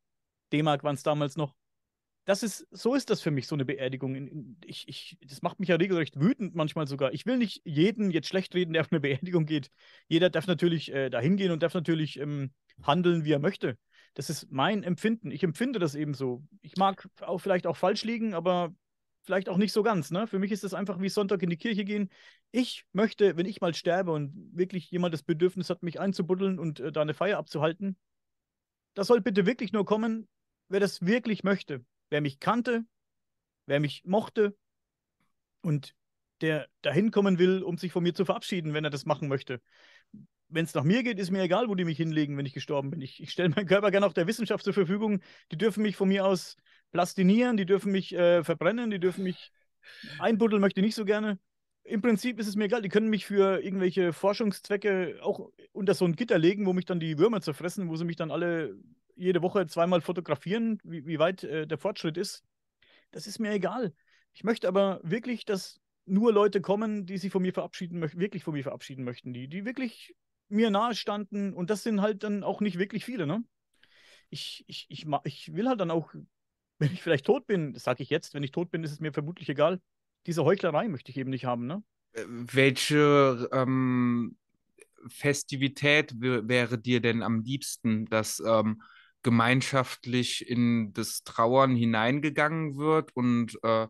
D-Mark waren es damals noch das ist, so ist das für mich, so eine Beerdigung. Ich, ich, das macht mich ja regelrecht wütend manchmal sogar. Ich will nicht jeden jetzt schlecht reden, der auf eine Beerdigung geht. Jeder darf natürlich äh, dahin gehen und darf natürlich ähm, handeln, wie er möchte. Das ist mein Empfinden. Ich empfinde das eben so. Ich mag auch vielleicht auch falsch liegen, aber vielleicht auch nicht so ganz. Ne? Für mich ist das einfach wie Sonntag in die Kirche gehen. Ich möchte, wenn ich mal sterbe und wirklich jemand das Bedürfnis hat, mich einzubuddeln und äh, da eine Feier abzuhalten, das soll bitte wirklich nur kommen, wer das wirklich möchte wer mich kannte, wer mich mochte und der dahin kommen will, um sich von mir zu verabschieden, wenn er das machen möchte. Wenn es nach mir geht, ist mir egal, wo die mich hinlegen, wenn ich gestorben bin. Ich, ich stelle meinen Körper gerne auch der Wissenschaft zur Verfügung. Die dürfen mich von mir aus plastinieren, die dürfen mich äh, verbrennen, die dürfen mich einbuddeln, möchte ich nicht so gerne. Im Prinzip ist es mir egal, die können mich für irgendwelche Forschungszwecke auch unter so ein Gitter legen, wo mich dann die Würmer zerfressen, wo sie mich dann alle jede Woche zweimal fotografieren, wie, wie weit äh, der Fortschritt ist. Das ist mir egal. Ich möchte aber wirklich, dass nur Leute kommen, die sich von mir verabschieden möchten, wirklich von mir verabschieden möchten, die, die wirklich mir nahe standen. Und das sind halt dann auch nicht wirklich viele, ne? Ich, ich, ich, ich will halt dann auch, wenn ich vielleicht tot bin, das sage ich jetzt, wenn ich tot bin, ist es mir vermutlich egal. Diese Heuchlerei möchte ich eben nicht haben, ne? Äh, welche ähm, Festivität wäre dir denn am liebsten, dass ähm, gemeinschaftlich in das Trauern hineingegangen wird und äh,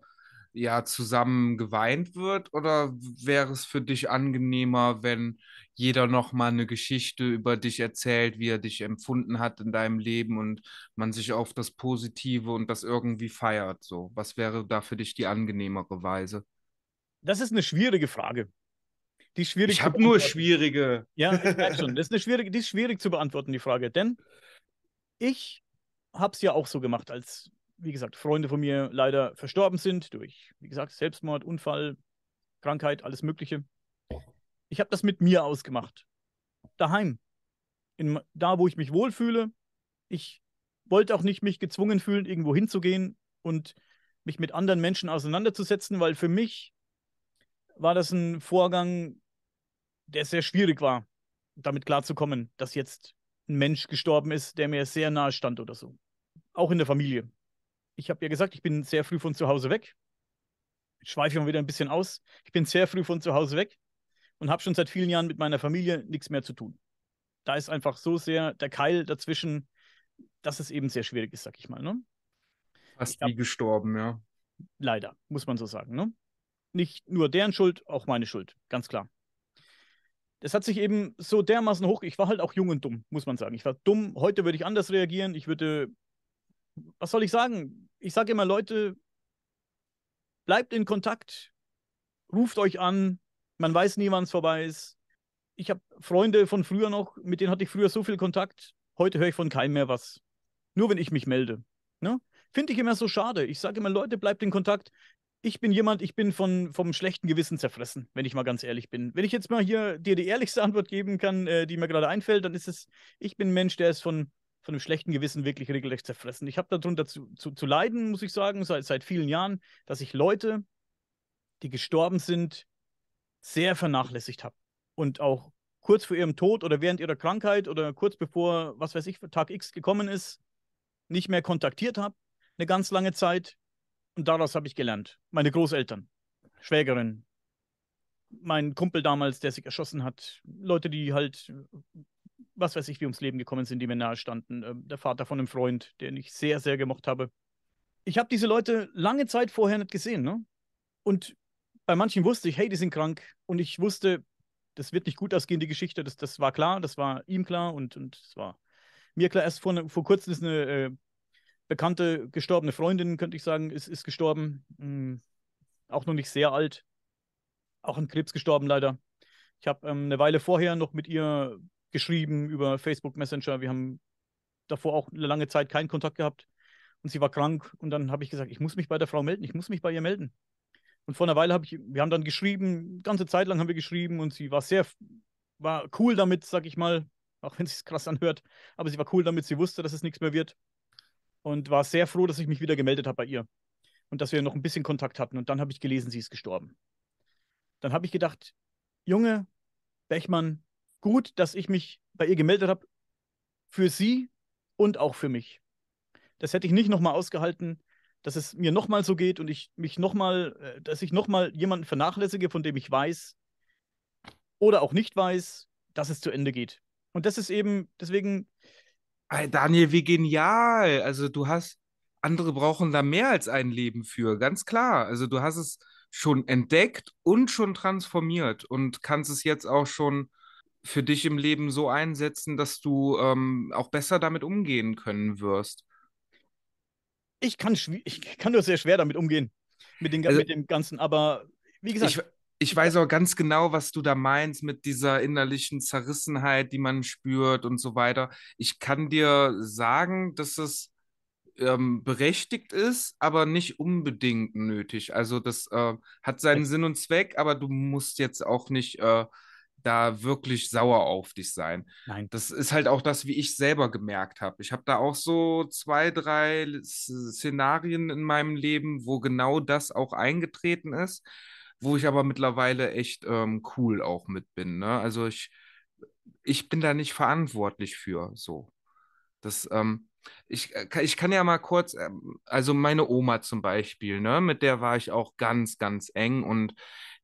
ja zusammen geweint wird? Oder wäre es für dich angenehmer, wenn jeder nochmal eine Geschichte über dich erzählt, wie er dich empfunden hat in deinem Leben und man sich auf das Positive und das irgendwie feiert? So, was wäre da für dich die angenehmere Weise? Das ist eine schwierige Frage. Die schwierig ich habe nur schwierige. Ja, ich merke schon. Das ist eine schwierige, die ist schwierig zu beantworten, die Frage. Denn ich habe es ja auch so gemacht, als, wie gesagt, Freunde von mir leider verstorben sind durch, wie gesagt, Selbstmord, Unfall, Krankheit, alles Mögliche. Ich habe das mit mir ausgemacht. Daheim. In, da, wo ich mich wohlfühle. Ich wollte auch nicht mich gezwungen fühlen, irgendwo hinzugehen und mich mit anderen Menschen auseinanderzusetzen, weil für mich war das ein Vorgang, der sehr schwierig war, damit klarzukommen, dass jetzt ein Mensch gestorben ist, der mir sehr nahe stand oder so. Auch in der Familie. Ich habe ja gesagt, ich bin sehr früh von zu Hause weg. Ich schweife mal wieder ein bisschen aus. Ich bin sehr früh von zu Hause weg und habe schon seit vielen Jahren mit meiner Familie nichts mehr zu tun. Da ist einfach so sehr der Keil dazwischen, dass es eben sehr schwierig ist, sag ich mal. Ne? Fast wie gestorben, ja. Leider, muss man so sagen. Ne? Nicht nur deren Schuld, auch meine Schuld, ganz klar das hat sich eben so dermaßen hoch. Ich war halt auch jung und dumm, muss man sagen. Ich war dumm. Heute würde ich anders reagieren. Ich würde, was soll ich sagen? Ich sage immer, Leute, bleibt in Kontakt, ruft euch an. Man weiß nie, wann es vorbei ist. Ich habe Freunde von früher noch, mit denen hatte ich früher so viel Kontakt. Heute höre ich von keinem mehr was. Nur wenn ich mich melde. Ne? Finde ich immer so schade. Ich sage immer, Leute, bleibt in Kontakt ich bin jemand, ich bin von, vom schlechten Gewissen zerfressen, wenn ich mal ganz ehrlich bin. Wenn ich jetzt mal hier dir die ehrlichste Antwort geben kann, äh, die mir gerade einfällt, dann ist es, ich bin ein Mensch, der ist von, von einem schlechten Gewissen wirklich regelrecht zerfressen. Ich habe darunter zu, zu, zu leiden, muss ich sagen, seit, seit vielen Jahren, dass ich Leute, die gestorben sind, sehr vernachlässigt habe. Und auch kurz vor ihrem Tod oder während ihrer Krankheit oder kurz bevor, was weiß ich, Tag X gekommen ist, nicht mehr kontaktiert habe, eine ganz lange Zeit und daraus habe ich gelernt. Meine Großeltern, Schwägerin, mein Kumpel damals, der sich erschossen hat, Leute, die halt, was weiß ich, wie ums Leben gekommen sind, die mir nahe standen, ähm, der Vater von einem Freund, den ich sehr, sehr gemocht habe. Ich habe diese Leute lange Zeit vorher nicht gesehen, ne? Und bei manchen wusste ich, hey, die sind krank. Und ich wusste, das wird nicht gut ausgehen, die Geschichte. Das, das war klar, das war ihm klar und, und war mir klar. Erst vor, vor kurzem ist eine äh, bekannte gestorbene Freundin, könnte ich sagen, ist, ist gestorben. Mhm. Auch noch nicht sehr alt. Auch an Krebs gestorben, leider. Ich habe ähm, eine Weile vorher noch mit ihr geschrieben über Facebook Messenger. Wir haben davor auch eine lange Zeit keinen Kontakt gehabt. Und sie war krank. Und dann habe ich gesagt, ich muss mich bei der Frau melden. Ich muss mich bei ihr melden. Und vor einer Weile habe ich, wir haben dann geschrieben, ganze Zeit lang haben wir geschrieben und sie war sehr, war cool damit, sag ich mal, auch wenn es sich krass anhört, aber sie war cool damit, sie wusste, dass es nichts mehr wird und war sehr froh, dass ich mich wieder gemeldet habe bei ihr und dass wir noch ein bisschen Kontakt hatten. Und dann habe ich gelesen, sie ist gestorben. Dann habe ich gedacht, Junge, Bechmann, gut, dass ich mich bei ihr gemeldet habe, für sie und auch für mich. Das hätte ich nicht nochmal ausgehalten, dass es mir nochmal so geht und ich mich nochmal, äh, dass ich nochmal jemanden vernachlässige, von dem ich weiß oder auch nicht weiß, dass es zu Ende geht. Und das ist eben, deswegen. Daniel, wie genial. Also du hast, andere brauchen da mehr als ein Leben für, ganz klar. Also du hast es schon entdeckt und schon transformiert und kannst es jetzt auch schon für dich im Leben so einsetzen, dass du ähm, auch besser damit umgehen können wirst. Ich kann, ich kann nur sehr schwer damit umgehen, mit, den, also, mit dem Ganzen, aber wie gesagt. Ich, ich weiß auch ganz genau, was du da meinst mit dieser innerlichen Zerrissenheit, die man spürt und so weiter. Ich kann dir sagen, dass es ähm, berechtigt ist, aber nicht unbedingt nötig. Also das äh, hat seinen Sinn und Zweck, aber du musst jetzt auch nicht äh, da wirklich sauer auf dich sein. Nein. Das ist halt auch das, wie ich selber gemerkt habe. Ich habe da auch so zwei, drei Szenarien in meinem Leben, wo genau das auch eingetreten ist wo ich aber mittlerweile echt ähm, cool auch mit bin. Ne? Also ich, ich bin da nicht verantwortlich für so. Das, ähm, ich, äh, ich kann ja mal kurz, ähm, also meine Oma zum Beispiel, ne, mit der war ich auch ganz, ganz eng und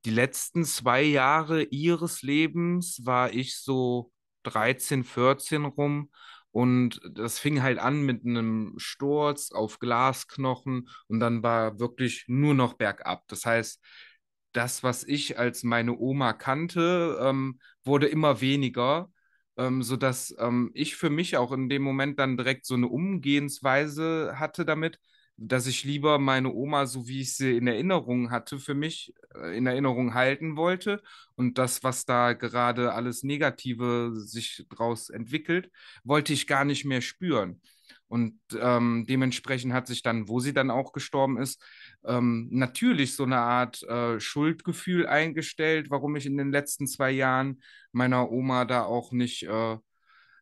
die letzten zwei Jahre ihres Lebens war ich so 13, 14 rum und das fing halt an mit einem Sturz auf Glasknochen und dann war wirklich nur noch bergab. Das heißt, das, was ich als meine Oma kannte, ähm, wurde immer weniger, ähm, sodass ähm, ich für mich auch in dem Moment dann direkt so eine Umgehensweise hatte damit, dass ich lieber meine Oma, so wie ich sie in Erinnerung hatte, für mich äh, in Erinnerung halten wollte. Und das, was da gerade alles Negative sich daraus entwickelt, wollte ich gar nicht mehr spüren. Und ähm, dementsprechend hat sich dann, wo sie dann auch gestorben ist, ähm, natürlich so eine Art äh, Schuldgefühl eingestellt, warum ich in den letzten zwei Jahren meiner Oma da auch nicht äh,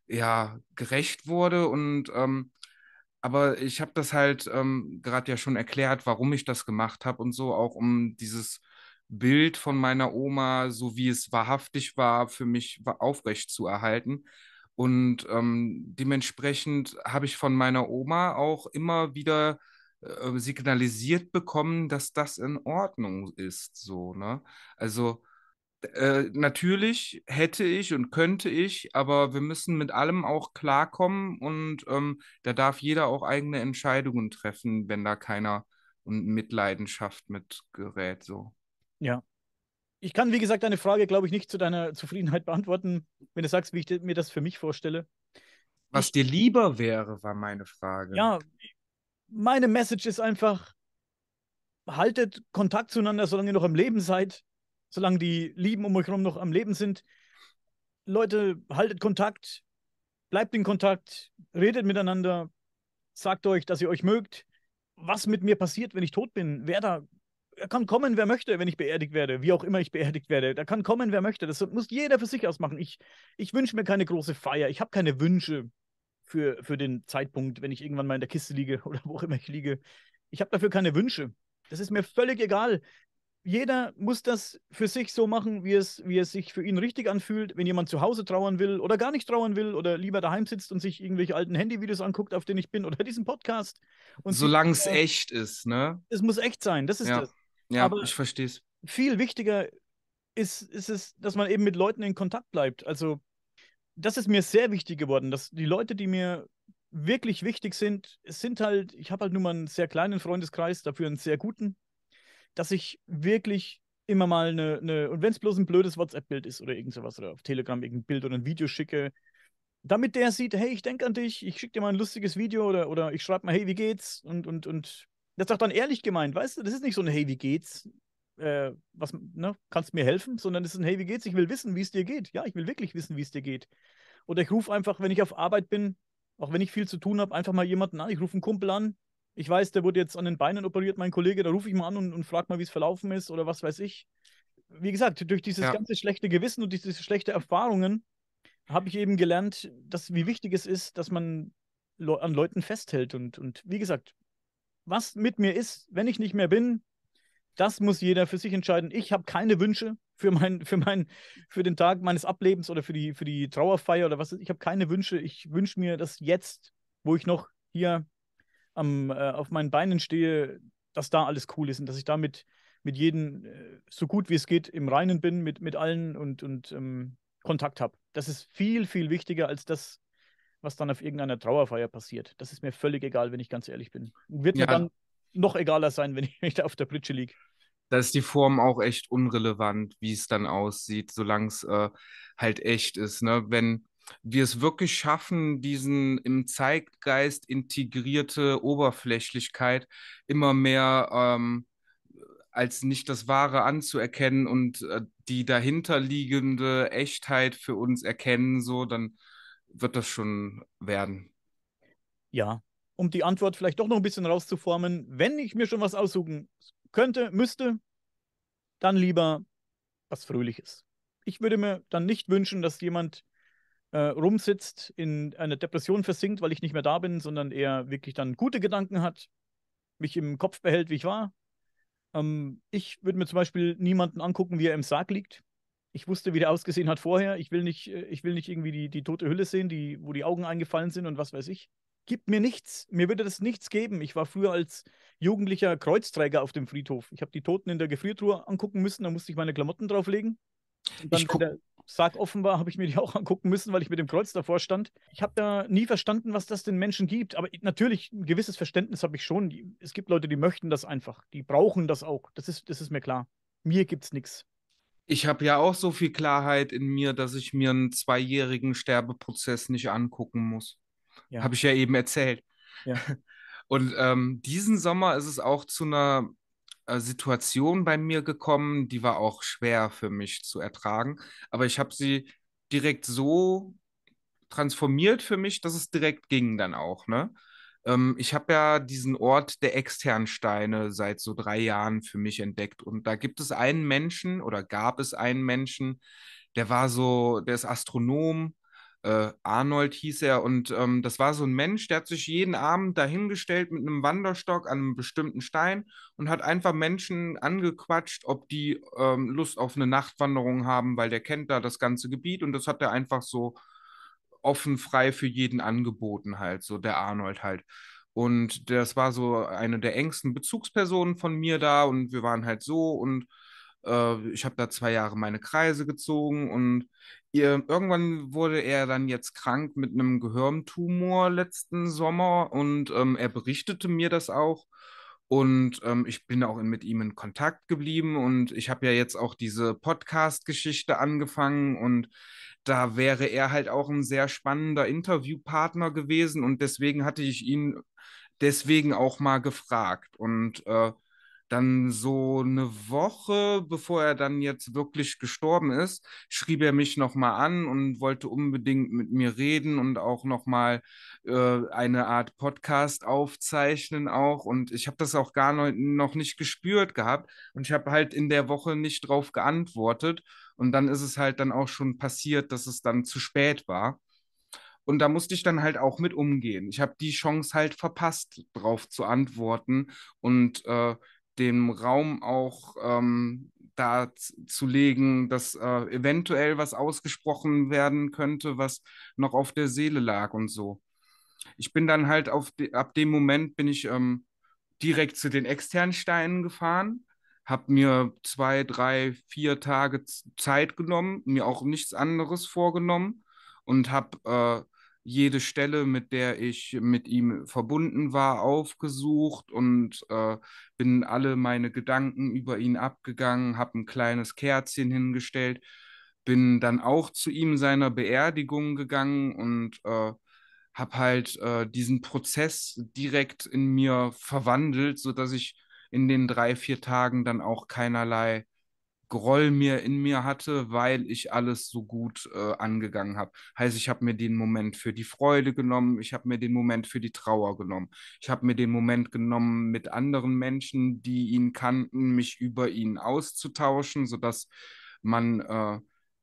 ja, gerecht wurde. Und ähm, aber ich habe das halt ähm, gerade ja schon erklärt, warum ich das gemacht habe und so, auch um dieses Bild von meiner Oma, so wie es wahrhaftig war, für mich aufrecht zu erhalten. Und ähm, dementsprechend habe ich von meiner Oma auch immer wieder äh, signalisiert bekommen, dass das in Ordnung ist. So, ne? Also äh, natürlich hätte ich und könnte ich, aber wir müssen mit allem auch klarkommen und ähm, da darf jeder auch eigene Entscheidungen treffen, wenn da keiner und Mitleidenschaft mit gerät. So. Ja, ich kann, wie gesagt, deine Frage, glaube ich, nicht zu deiner Zufriedenheit beantworten, wenn du sagst, wie ich mir das für mich vorstelle. Was ich, dir lieber wäre, war meine Frage. Ja, meine Message ist einfach, haltet Kontakt zueinander, solange ihr noch am Leben seid, solange die Lieben um euch herum noch am Leben sind. Leute, haltet Kontakt, bleibt in Kontakt, redet miteinander, sagt euch, dass ihr euch mögt. Was mit mir passiert, wenn ich tot bin, wer da kann kommen, wer möchte, wenn ich beerdigt werde, wie auch immer ich beerdigt werde. Da kann kommen, wer möchte. Das muss jeder für sich ausmachen. Ich, ich wünsche mir keine große Feier. Ich habe keine Wünsche für, für den Zeitpunkt, wenn ich irgendwann mal in der Kiste liege oder wo auch immer ich liege. Ich habe dafür keine Wünsche. Das ist mir völlig egal. Jeder muss das für sich so machen, wie es, wie es sich für ihn richtig anfühlt. Wenn jemand zu Hause trauern will oder gar nicht trauern will oder lieber daheim sitzt und sich irgendwelche alten Handyvideos anguckt, auf denen ich bin oder diesen Podcast. Solange es echt ist, ne? Es muss echt sein, das ist ja. das. Ja, Aber ich verstehe es. Viel wichtiger ist, ist es, dass man eben mit Leuten in Kontakt bleibt. Also, das ist mir sehr wichtig geworden, dass die Leute, die mir wirklich wichtig sind, es sind halt, ich habe halt nur mal einen sehr kleinen Freundeskreis, dafür einen sehr guten, dass ich wirklich immer mal eine, eine und wenn es bloß ein blödes WhatsApp-Bild ist oder irgend sowas oder auf Telegram irgendein Bild oder ein Video schicke, damit der sieht, hey, ich denke an dich, ich schicke dir mal ein lustiges Video oder, oder ich schreibe mal, hey, wie geht's? Und, und, und das ist doch dann ehrlich gemeint, weißt du? Das ist nicht so ein Hey, wie geht's? Äh, was, ne? Kannst du mir helfen? Sondern es ist ein Hey, wie geht's? Ich will wissen, wie es dir geht. Ja, ich will wirklich wissen, wie es dir geht. Oder ich rufe einfach, wenn ich auf Arbeit bin, auch wenn ich viel zu tun habe, einfach mal jemanden an. Ich rufe einen Kumpel an, Ich weiß, der wurde jetzt an den Beinen operiert, mein Kollege, da rufe ich mal an und, und frage mal, wie es verlaufen ist oder was weiß ich. Wie gesagt, durch dieses Ja. ganze schlechte Gewissen und diese schlechte Erfahrungen habe ich eben gelernt, dass, wie wichtig es ist, dass man an Leuten festhält. Und, und wie gesagt, was mit mir ist, wenn ich nicht mehr bin, das muss jeder für sich entscheiden. Ich habe keine Wünsche für, mein, für, mein, für den Tag meines Ablebens oder für die, für die Trauerfeier oder was. Ich habe keine Wünsche. Ich wünsche mir, dass jetzt, wo ich noch hier am, äh, auf meinen Beinen stehe, dass da alles cool ist und dass ich damit mit jedem äh, so gut wie es geht im Reinen bin, mit, mit allen und, und ähm, Kontakt habe. Das ist viel, viel wichtiger als das, was dann auf irgendeiner Trauerfeier passiert. Das ist mir völlig egal, wenn ich ganz ehrlich bin. Wird Ja. mir dann noch egaler sein, wenn ich, da auf der Pritsche liege. Da ist die Form auch echt unrelevant, wie es dann aussieht, solange es äh, halt echt ist. Ne? Wenn wir es wirklich schaffen, diesen im Zeitgeist integrierte Oberflächlichkeit immer mehr ähm, als nicht das Wahre anzuerkennen und äh, die dahinterliegende Echtheit für uns erkennen, so, dann wird das schon werden. Ja, um die Antwort vielleicht doch noch ein bisschen rauszuformen, wenn ich mir schon was aussuchen könnte, müsste, dann lieber was Fröhliches. Ich würde mir dann nicht wünschen, dass jemand äh, rumsitzt, in einer Depression versinkt, weil ich nicht mehr da bin, sondern eher wirklich dann gute Gedanken hat, mich im Kopf behält, wie ich war. Ähm, ich würde mir zum Beispiel niemanden angucken, wie er im Sarg liegt. Ich wusste, wie der ausgesehen hat vorher. Ich will nicht, äh, ich will nicht irgendwie die, die tote Hülle sehen, die, wo die Augen eingefallen sind und was weiß ich. Gibt mir nichts. Mir würde das nichts geben. Ich war früher als jugendlicher Kreuzträger auf dem Friedhof. Ich habe die Toten in der Gefriertruhe angucken müssen, da musste ich meine Klamotten drauflegen. Und dann, Ich wenn der Sarg offen war, habe ich mir die auch angucken müssen, weil ich mit dem Kreuz davor stand. Ich habe da nie verstanden, was das den Menschen gibt. Aber natürlich, ein gewisses Verständnis habe ich schon. Es gibt Leute, die möchten das einfach. Die brauchen das auch. Das ist, das ist mir klar. Mir gibt's nichts. Ich habe ja auch so viel Klarheit in mir, dass ich mir einen zweijährigen Sterbeprozess nicht angucken muss. Ja. Habe ich ja eben erzählt. Ja. Und ähm, diesen Sommer ist es auch zu einer äh, Situation bei mir gekommen, die war auch schwer für mich zu ertragen. Aber ich habe sie direkt so transformiert für mich, dass es direkt ging dann auch, ne? Ähm, ich habe ja diesen Ort der externen Steine seit so drei Jahren für mich entdeckt. Und da gibt es einen Menschen oder gab es einen Menschen, der war so, der ist Astronom, äh, Arnold hieß er. Und ähm, das war so ein Mensch, der hat sich jeden Abend dahingestellt mit einem Wanderstock an einem bestimmten Stein und hat einfach Menschen angequatscht, ob die ähm, Lust auf eine Nachtwanderung haben, weil der kennt da das ganze Gebiet und das hat er einfach so offen frei für jeden angeboten halt, so der Arnold halt. Und das war so eine der engsten Bezugspersonen von mir da und wir waren halt so und äh, ich habe da zwei Jahre meine Kreise gezogen und ihr, irgendwann wurde er dann jetzt krank mit einem Gehirntumor letzten Sommer und ähm, er berichtete mir das auch. Und ähm, ich bin auch in, mit ihm in Kontakt geblieben und ich habe ja jetzt auch diese Podcast-Geschichte angefangen und da wäre er halt auch ein sehr spannender Interviewpartner gewesen und deswegen hatte ich ihn deswegen auch mal gefragt. Und äh, dann so eine Woche, bevor er dann jetzt wirklich gestorben ist, schrieb er mich nochmal an und wollte unbedingt mit mir reden und auch nochmal äh, eine Art Podcast aufzeichnen auch. Und ich habe das auch gar noch, nicht gespürt gehabt und ich habe halt in der Woche nicht drauf geantwortet. Und dann ist es halt dann auch schon passiert, dass es dann zu spät war. Und da musste ich dann halt auch mit umgehen. Ich habe die Chance halt verpasst, drauf zu antworten und äh, dem Raum auch ähm, da zu legen, dass äh, eventuell was ausgesprochen werden könnte, was noch auf der Seele lag und so. Ich bin dann halt auf de ab dem Moment bin ich ähm, direkt zu den externen Steinen gefahren, habe mir zwei, drei, vier Tage Zeit genommen, mir auch nichts anderes vorgenommen und habe äh, jede Stelle, mit der ich mit ihm verbunden war, aufgesucht und äh, bin alle meine Gedanken über ihn abgegangen, habe ein kleines Kerzchen hingestellt, bin dann auch zu ihm seiner Beerdigung gegangen und äh, habe halt äh, diesen Prozess direkt in mir verwandelt, sodass ich in den drei, vier Tagen dann auch keinerlei Groll mir in mir hatte, weil ich alles so gut äh, angegangen habe. Heißt, ich habe mir den Moment für die Freude genommen, ich habe mir den Moment für die Trauer genommen. Ich habe mir den Moment genommen, mit anderen Menschen, die ihn kannten, mich über ihn auszutauschen, sodass man äh,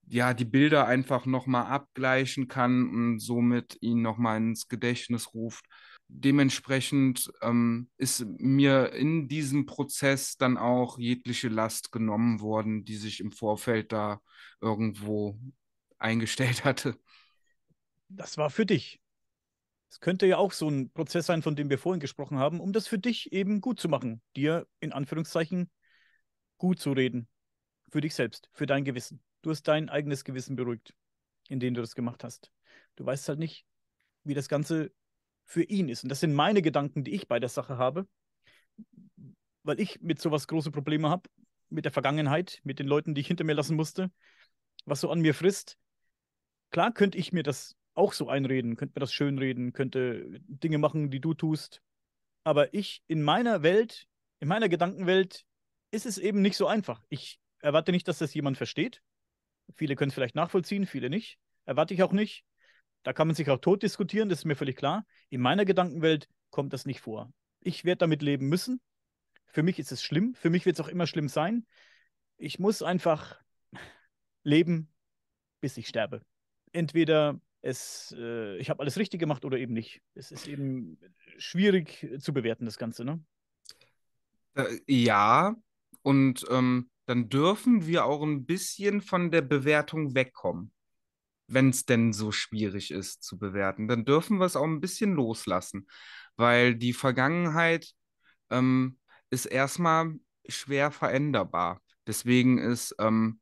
ja die Bilder einfach nochmal abgleichen kann und somit ihn nochmal ins Gedächtnis ruft dementsprechend ähm, ist mir in diesem Prozess dann auch jegliche Last genommen worden, die sich im Vorfeld da irgendwo eingestellt hatte. Das war für dich. Es könnte ja auch so ein Prozess sein, von dem wir vorhin gesprochen haben, um das für dich eben gut zu machen, dir in Anführungszeichen gut zu reden. Für dich selbst, für dein Gewissen. Du hast dein eigenes Gewissen beruhigt, indem du das gemacht hast. Du weißt halt nicht, wie das Ganze für ihn ist. Und das sind meine Gedanken, die ich bei der Sache habe, weil ich mit sowas große Probleme habe, mit der Vergangenheit, mit den Leuten, die ich hinter mir lassen musste, was so an mir frisst. Klar könnte ich mir das auch so einreden, könnte mir das schönreden, könnte Dinge machen, die du tust. Aber ich in meiner Welt, in meiner Gedankenwelt, ist es eben nicht so einfach. Ich erwarte nicht, dass das jemand versteht. Viele können es vielleicht nachvollziehen, viele nicht. Erwarte ich auch nicht. Da kann man sich auch tot diskutieren, das ist mir völlig klar. In meiner Gedankenwelt kommt das nicht vor. Ich werde damit leben müssen. Für mich ist es schlimm. Für mich wird es auch immer schlimm sein. Ich muss einfach leben, bis ich sterbe. Entweder es, äh, ich habe alles richtig gemacht oder eben nicht. Es ist eben schwierig zu bewerten, das Ganze, ne? Äh, ja, und ähm, dann dürfen wir auch ein bisschen von der Bewertung wegkommen wenn es denn so schwierig ist zu bewerten, dann dürfen wir es auch ein bisschen loslassen, weil die Vergangenheit ähm, ist erstmal schwer veränderbar. Deswegen ist ähm,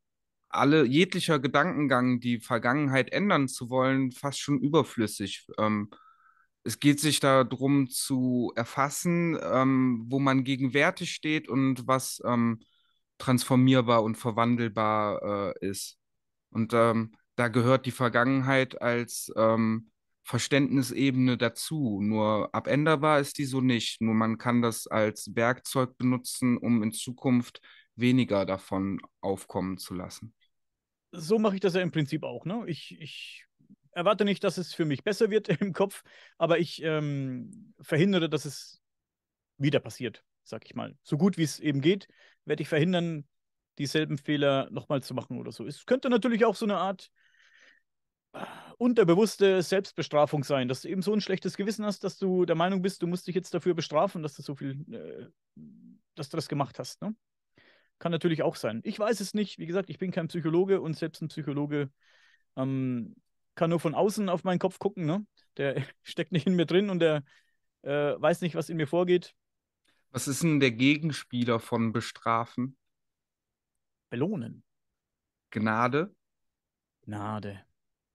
alle jeglicher Gedankengang, die Vergangenheit ändern zu wollen, fast schon überflüssig. Ähm, es geht sich darum zu erfassen, ähm, wo man gegenwärtig steht und was ähm, transformierbar und verwandelbar äh, ist. Und ähm, da gehört die Vergangenheit als ähm, Verständnisebene dazu. Nur abänderbar ist die so nicht. Nur man kann das als Werkzeug benutzen, um in Zukunft weniger davon aufkommen zu lassen. So mache ich das ja im Prinzip auch. Ne? Ich, ich erwarte nicht, dass es für mich besser wird im Kopf, aber ich ähm, verhindere, dass es wieder passiert, sag ich mal. So gut wie es eben geht, werde ich verhindern, dieselben Fehler nochmal zu machen oder so. Es könnte natürlich auch so eine Art unterbewusste Selbstbestrafung sein, dass du eben so ein schlechtes Gewissen hast, dass du der Meinung bist, du musst dich jetzt dafür bestrafen, dass du so viel, äh, dass du das gemacht hast. Ne? Kann natürlich auch sein. Ich weiß es nicht. Wie gesagt, ich bin kein Psychologe und selbst ein Psychologe ähm, kann nur von außen auf meinen Kopf gucken. Ne? Der steckt nicht in mir drin und der äh, weiß nicht, was in mir vorgeht. Was ist denn der Gegenspieler von bestrafen? Belohnen. Gnade. Gnade.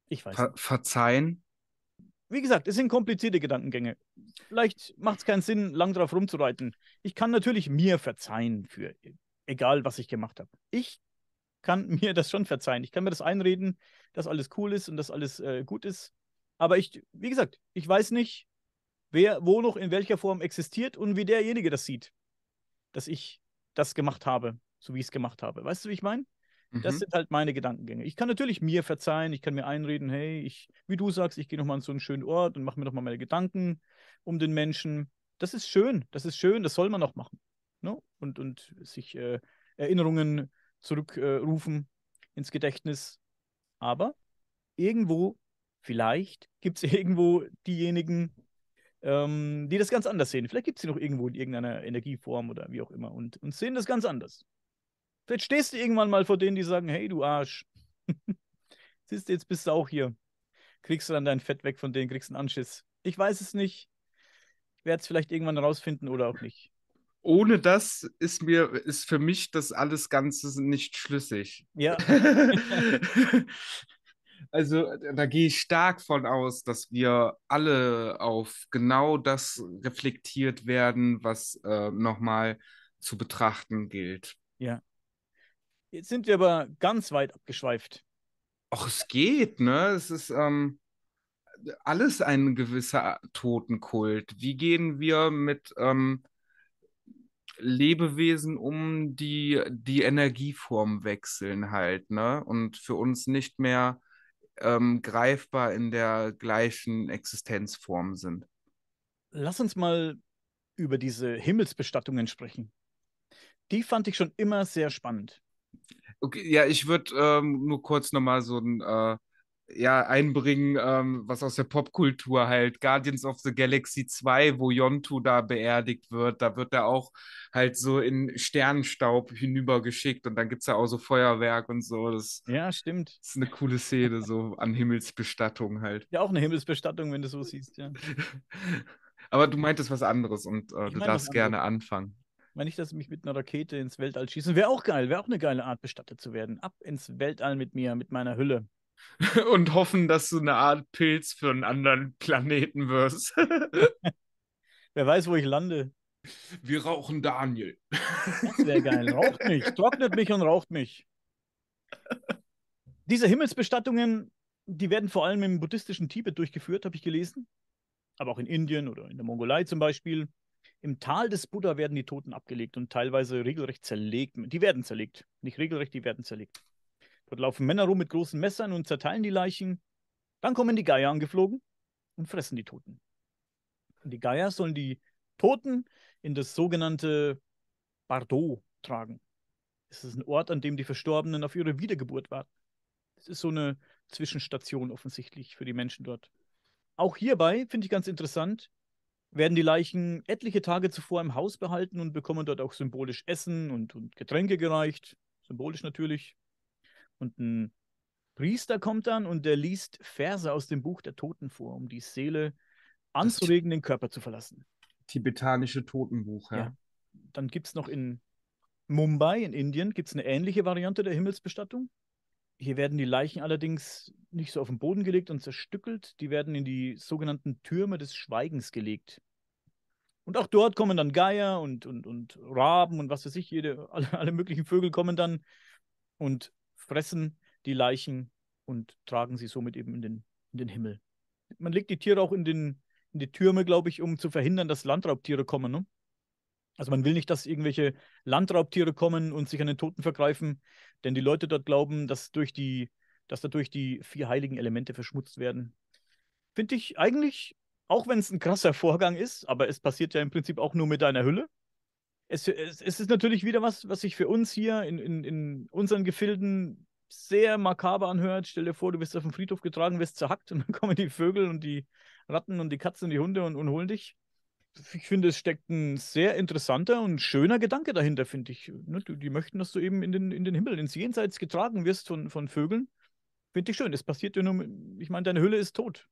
Ich weiß. Ver verzeihen. Wie gesagt, es sind komplizierte Gedankengänge. Vielleicht macht es keinen Sinn, lang drauf rumzureiten. Ich kann natürlich mir verzeihen für egal, was ich gemacht habe. Ich kann mir das schon verzeihen. Ich kann mir das einreden, dass alles cool ist und dass alles äh, gut ist. Aber ich, wie gesagt, ich weiß nicht, wer wo noch in welcher Form existiert und wie derjenige das sieht, dass ich das gemacht habe, so wie ich es gemacht habe. Weißt du, wie ich meine? Das mhm. sind halt meine Gedankengänge. Ich kann natürlich mir verzeihen, ich kann mir einreden, hey, ich, wie du sagst, ich gehe nochmal an so einen schönen Ort und mache mir nochmal meine Gedanken um den Menschen. Das ist schön, das ist schön, das soll man noch machen. Ne? Und, und sich äh, Erinnerungen zurückrufen äh, ins Gedächtnis. Aber irgendwo, vielleicht gibt es irgendwo diejenigen, ähm, die das ganz anders sehen. Vielleicht gibt es sie noch irgendwo in irgendeiner Energieform oder wie auch immer und, und sehen das ganz anders. Vielleicht stehst du irgendwann mal vor denen, die sagen, hey, du Arsch. Siehst du, jetzt bist du auch hier. Kriegst du dann dein Fett weg von denen, kriegst einen Anschiss. Ich weiß es nicht. Ich werde es vielleicht irgendwann rausfinden oder auch nicht. Ohne das ist mir, ist für mich das alles Ganze nicht schlüssig. Ja. also da gehe ich stark von aus, dass wir alle auf genau das reflektiert werden, was äh, nochmal zu betrachten gilt. Ja. Jetzt sind wir aber ganz weit abgeschweift. Ach, es geht, ne? Es ist ähm, alles ein gewisser Totenkult. Wie gehen wir mit ähm, Lebewesen um, die die Energieform wechseln halt, ne? Und für uns nicht mehr ähm, greifbar in der gleichen Existenzform sind. Lass uns mal über diese Himmelsbestattungen sprechen. Die fand ich schon immer sehr spannend. Okay, ja, ich würde ähm, nur kurz nochmal so ein äh, ja, einbringen, ähm, was aus der Popkultur halt, Guardians of the Galaxy 2, wo Yontu da beerdigt wird, da wird er auch halt so in Sternenstaub hinübergeschickt und dann gibt es ja auch so Feuerwerk und so. Das, ja, stimmt. Das ist eine coole Szene, so an Himmelsbestattung halt. Ja, auch eine Himmelsbestattung, wenn du so siehst, ja. Aber du meintest was anderes und äh, du darfst gerne anfangen. Ich meine nicht, dass ich mich mit einer Rakete ins Weltall schießen. Wäre auch geil, wäre auch eine geile Art, bestattet zu werden. Ab ins Weltall mit mir, mit meiner Hülle. und hoffen, dass du eine Art Pilz für einen anderen Planeten wirst. Wer weiß, wo ich lande. Wir rauchen Daniel. Das wäre geil. Raucht mich, trocknet mich und raucht mich. Diese Himmelsbestattungen, die werden vor allem im buddhistischen Tibet durchgeführt, habe ich gelesen. Aber auch in Indien oder in der Mongolei zum Beispiel. Im Tal des Buddha werden die Toten abgelegt und teilweise regelrecht zerlegt. Die werden zerlegt. Nicht regelrecht, die werden zerlegt. Dort laufen Männer rum mit großen Messern und zerteilen die Leichen. Dann kommen die Geier angeflogen und fressen die Toten. Die Geier sollen die Toten in das sogenannte Bardo tragen. Es ist ein Ort, an dem die Verstorbenen auf ihre Wiedergeburt warten. Es ist so eine Zwischenstation offensichtlich für die Menschen dort. Auch hierbei, finde ich ganz interessant, werden die Leichen etliche Tage zuvor im Haus behalten und bekommen dort auch symbolisch Essen und, und Getränke gereicht. Symbolisch natürlich. Und ein Priester kommt dann und der liest Verse aus dem Buch der Toten vor, um die Seele anzuregen, den Körper zu verlassen. Tibetanische Totenbuch, ja. ja. Dann gibt es noch in Mumbai, in Indien, gibt es eine ähnliche Variante der Himmelsbestattung. Hier werden die Leichen allerdings nicht so auf den Boden gelegt und zerstückelt, die werden in die sogenannten Türme des Schweigens gelegt. Und auch dort kommen dann Geier und, und, und Raben und was weiß ich, jede, alle, alle möglichen Vögel kommen dann und fressen die Leichen und tragen sie somit eben in den, in den Himmel. Man legt die Tiere auch in, den, in die Türme, glaube ich, um zu verhindern, dass Landraubtiere kommen. Ne? Also man will nicht, dass irgendwelche Landraubtiere kommen und sich an den Toten vergreifen, denn die Leute dort glauben, dass, durch die, dass dadurch die vier heiligen Elemente verschmutzt werden. Finde ich eigentlich, auch wenn es ein krasser Vorgang ist, aber es passiert ja im Prinzip auch nur mit deiner Hülle, es, es, es, ist natürlich wieder was, was sich für uns hier in, in, in unseren Gefilden sehr makaber anhört. Stell dir vor, du wirst auf den Friedhof getragen, wirst zerhackt und dann kommen die Vögel und die Ratten und die Katzen und die Hunde und, und holen dich. Ich finde, es steckt ein sehr interessanter und schöner Gedanke dahinter, finde ich. Ne, die möchten, dass du eben in den, in den Himmel, ins Jenseits getragen wirst von, von Vögeln. Finde ich schön. Es passiert ja nur, ich meine, deine Hülle ist tot.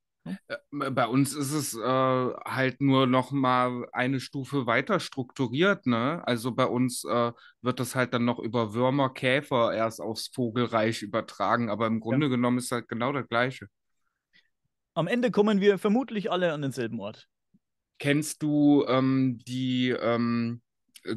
Äh, bei uns ist es äh, halt nur noch mal eine Stufe weiter strukturiert, ne? Also bei uns äh, wird das halt dann noch über Würmer, Käfer erst aufs Vogelreich übertragen, aber im Grunde ja. genommen ist halt genau das Gleiche. Am Ende kommen wir vermutlich alle an denselben Ort. Kennst du ähm, die ähm,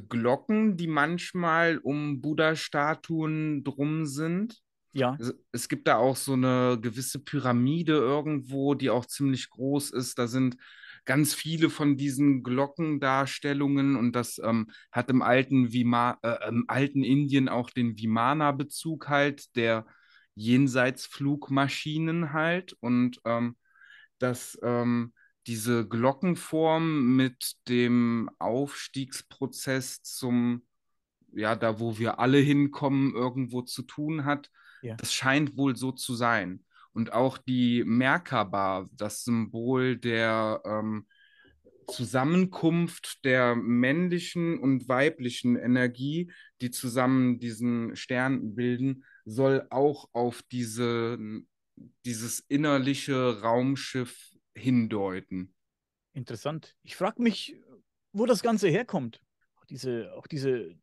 Glocken, die manchmal um Buddha-Statuen drum sind? Ja. Es gibt da auch so eine gewisse Pyramide irgendwo, die auch ziemlich groß ist. Da sind ganz viele von diesen Glockendarstellungen und das ähm, hat im alten, Vima äh, im alten Indien auch den Vimana-Bezug halt, der Jenseitsflugmaschinen halt und ähm, dass ähm, diese Glockenform mit dem Aufstiegsprozess zum, ja, da wo wir alle hinkommen, irgendwo zu tun hat ja. Das scheint wohl so zu sein. Und auch die Merkaba, das Symbol der ähm, Zusammenkunft der männlichen und weiblichen Energie, die zusammen diesen Stern bilden, soll auch auf diese, dieses innerliche Raumschiff hindeuten. Interessant. Ich frage mich, wo das Ganze herkommt. Auch diese, auch diese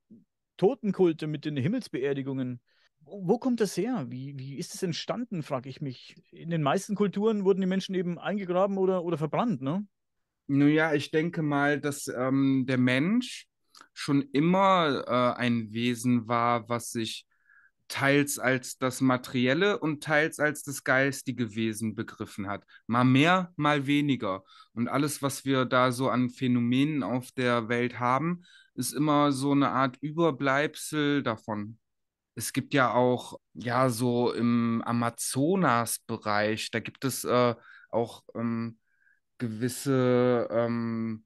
Totenkulte mit den Himmelsbeerdigungen wo kommt das her? Wie, wie ist es entstanden, frage ich mich. In den meisten Kulturen wurden die Menschen eben eingegraben oder, oder verbrannt, ne? Nun ja, ich denke mal, dass ähm, der Mensch schon immer äh, ein Wesen war, was sich teils als das materielle und teils als das geistige Wesen begriffen hat. Mal mehr, mal weniger. Und alles, was wir da so an Phänomenen auf der Welt haben, ist immer so eine Art Überbleibsel davon. Es gibt ja auch, ja, so im Amazonas-Bereich, da gibt es äh, auch ähm, gewisse ähm,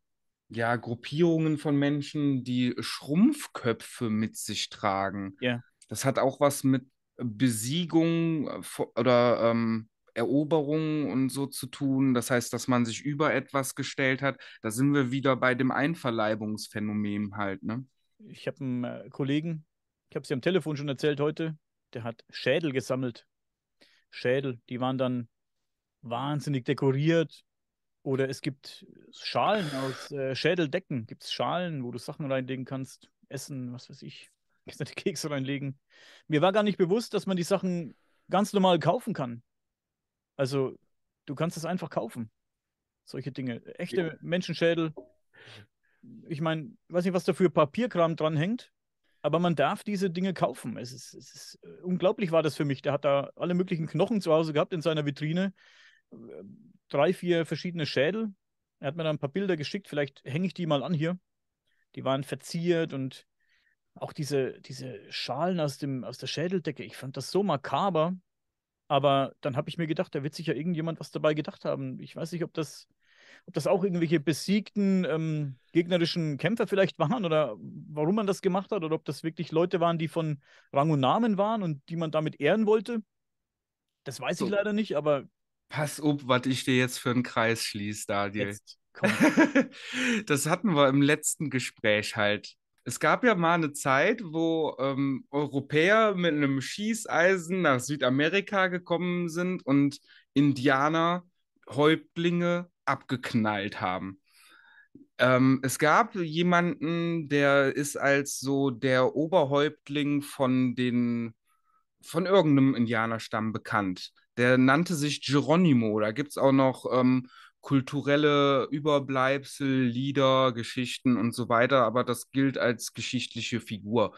ja, Gruppierungen von Menschen, die Schrumpfköpfe mit sich tragen. Ja. Das hat auch was mit Besiegung äh, oder ähm, Eroberung und so zu tun. Das heißt, dass man sich über etwas gestellt hat. Da sind wir wieder bei dem Einverleibungsphänomen halt, ne? Ich habe einen äh, Kollegen, ich habe es ja am Telefon schon erzählt heute, der hat Schädel gesammelt. Schädel, die waren dann wahnsinnig dekoriert. Oder es gibt Schalen aus äh, Schädeldecken. Gibt es Schalen, wo du Sachen reinlegen kannst, essen, was weiß ich. Kannst du Kekse reinlegen. Mir war gar nicht bewusst, dass man die Sachen ganz normal kaufen kann. Also, du kannst es einfach kaufen. Solche Dinge. Echte ja. Menschenschädel. Ich meine, ich weiß nicht, was da für Papierkram dranhängt, aber man darf diese Dinge kaufen. Es ist, es ist äh, unglaublich war das für mich. Der hat da alle möglichen Knochen zu Hause gehabt in seiner Vitrine. Drei, vier verschiedene Schädel. Er hat mir da ein paar Bilder geschickt. Vielleicht hänge ich die mal an hier. Die waren verziert und auch diese, diese Schalen aus, dem, aus der Schädeldecke, ich fand das so makaber. Aber dann habe ich mir gedacht, da wird sich ja irgendjemand was dabei gedacht haben. Ich weiß nicht, ob das, ob das auch irgendwelche besiegten ähm, gegnerischen Kämpfer vielleicht waren oder warum man das gemacht hat oder ob das wirklich Leute waren, die von Rang und Namen waren und die man damit ehren wollte. Das weiß so. ich leider nicht, aber. Pass auf, was ich dir jetzt für einen Kreis schließe, Daniel. Jetzt, das hatten wir im letzten Gespräch halt. Es gab ja mal eine Zeit, wo ähm, Europäer mit einem Schießeisen nach Südamerika gekommen sind und Indianer, Häuptlinge abgeknallt haben. Ähm, es gab jemanden, der ist als so der Oberhäuptling von den von irgendeinem Indianerstamm bekannt. Der nannte sich Geronimo. Da gibt es auch noch ähm, kulturelle Überbleibsel, Lieder, Geschichten und so weiter, aber das gilt als geschichtliche Figur,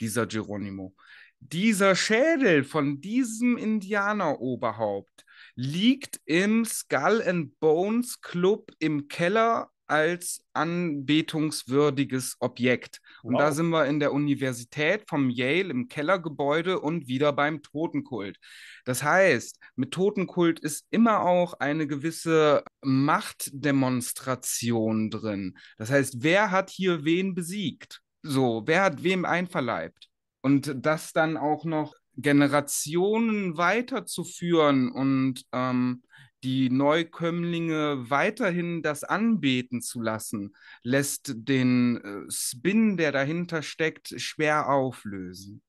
dieser Geronimo. Dieser Schädel von diesem Indianeroberhaupt liegt im Skull and Bones Club im Keller als anbetungswürdiges Objekt. Wow. Und da sind wir in der Universität vom Yale im Kellergebäude und wieder beim Totenkult. Das heißt, mit Totenkult ist immer auch eine gewisse Machtdemonstration drin. Das heißt, wer hat hier wen besiegt? So, wer hat wem einverleibt? Und das dann auch noch Generationen weiterzuführen und ähm, die Neukömmlinge weiterhin das anbeten zu lassen, lässt den äh, Spin, der dahinter steckt, schwer auflösen.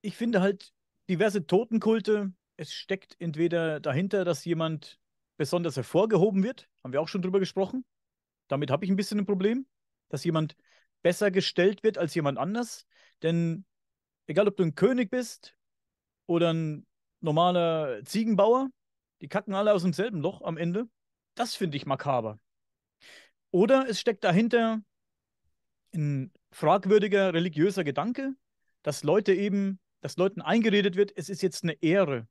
Ich finde halt diverse Totenkulte, es steckt entweder dahinter, dass jemand besonders hervorgehoben wird, haben wir auch schon drüber gesprochen. Damit habe ich ein bisschen ein Problem, dass jemand besser gestellt wird als jemand anders. Denn egal, ob du ein König bist oder ein normaler Ziegenbauer, die kacken alle aus demselben Loch am Ende. Das finde ich makaber. Oder es steckt dahinter ein fragwürdiger religiöser Gedanke, dass Leute eben, dass Leuten eingeredet wird, es ist jetzt eine Ehre,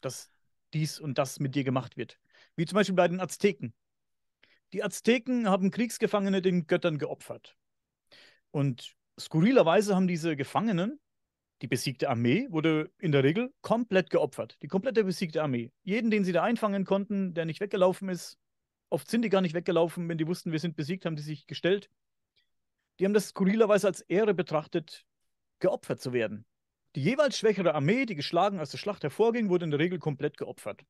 dass dies und das mit dir gemacht wird. Wie zum Beispiel bei den Azteken. Die Azteken haben Kriegsgefangene den Göttern geopfert. Und skurrilerweise haben diese Gefangenen die besiegte Armee wurde in der Regel komplett geopfert. Die komplette besiegte Armee. Jeden, den sie da einfangen konnten, der nicht weggelaufen ist. Oft sind die gar nicht weggelaufen, wenn die wussten, wir sind besiegt, haben die sich gestellt. Die haben das skurrilerweise als Ehre betrachtet, geopfert zu werden. Die jeweils schwächere Armee, die geschlagen aus der Schlacht hervorging, wurde in der Regel komplett geopfert.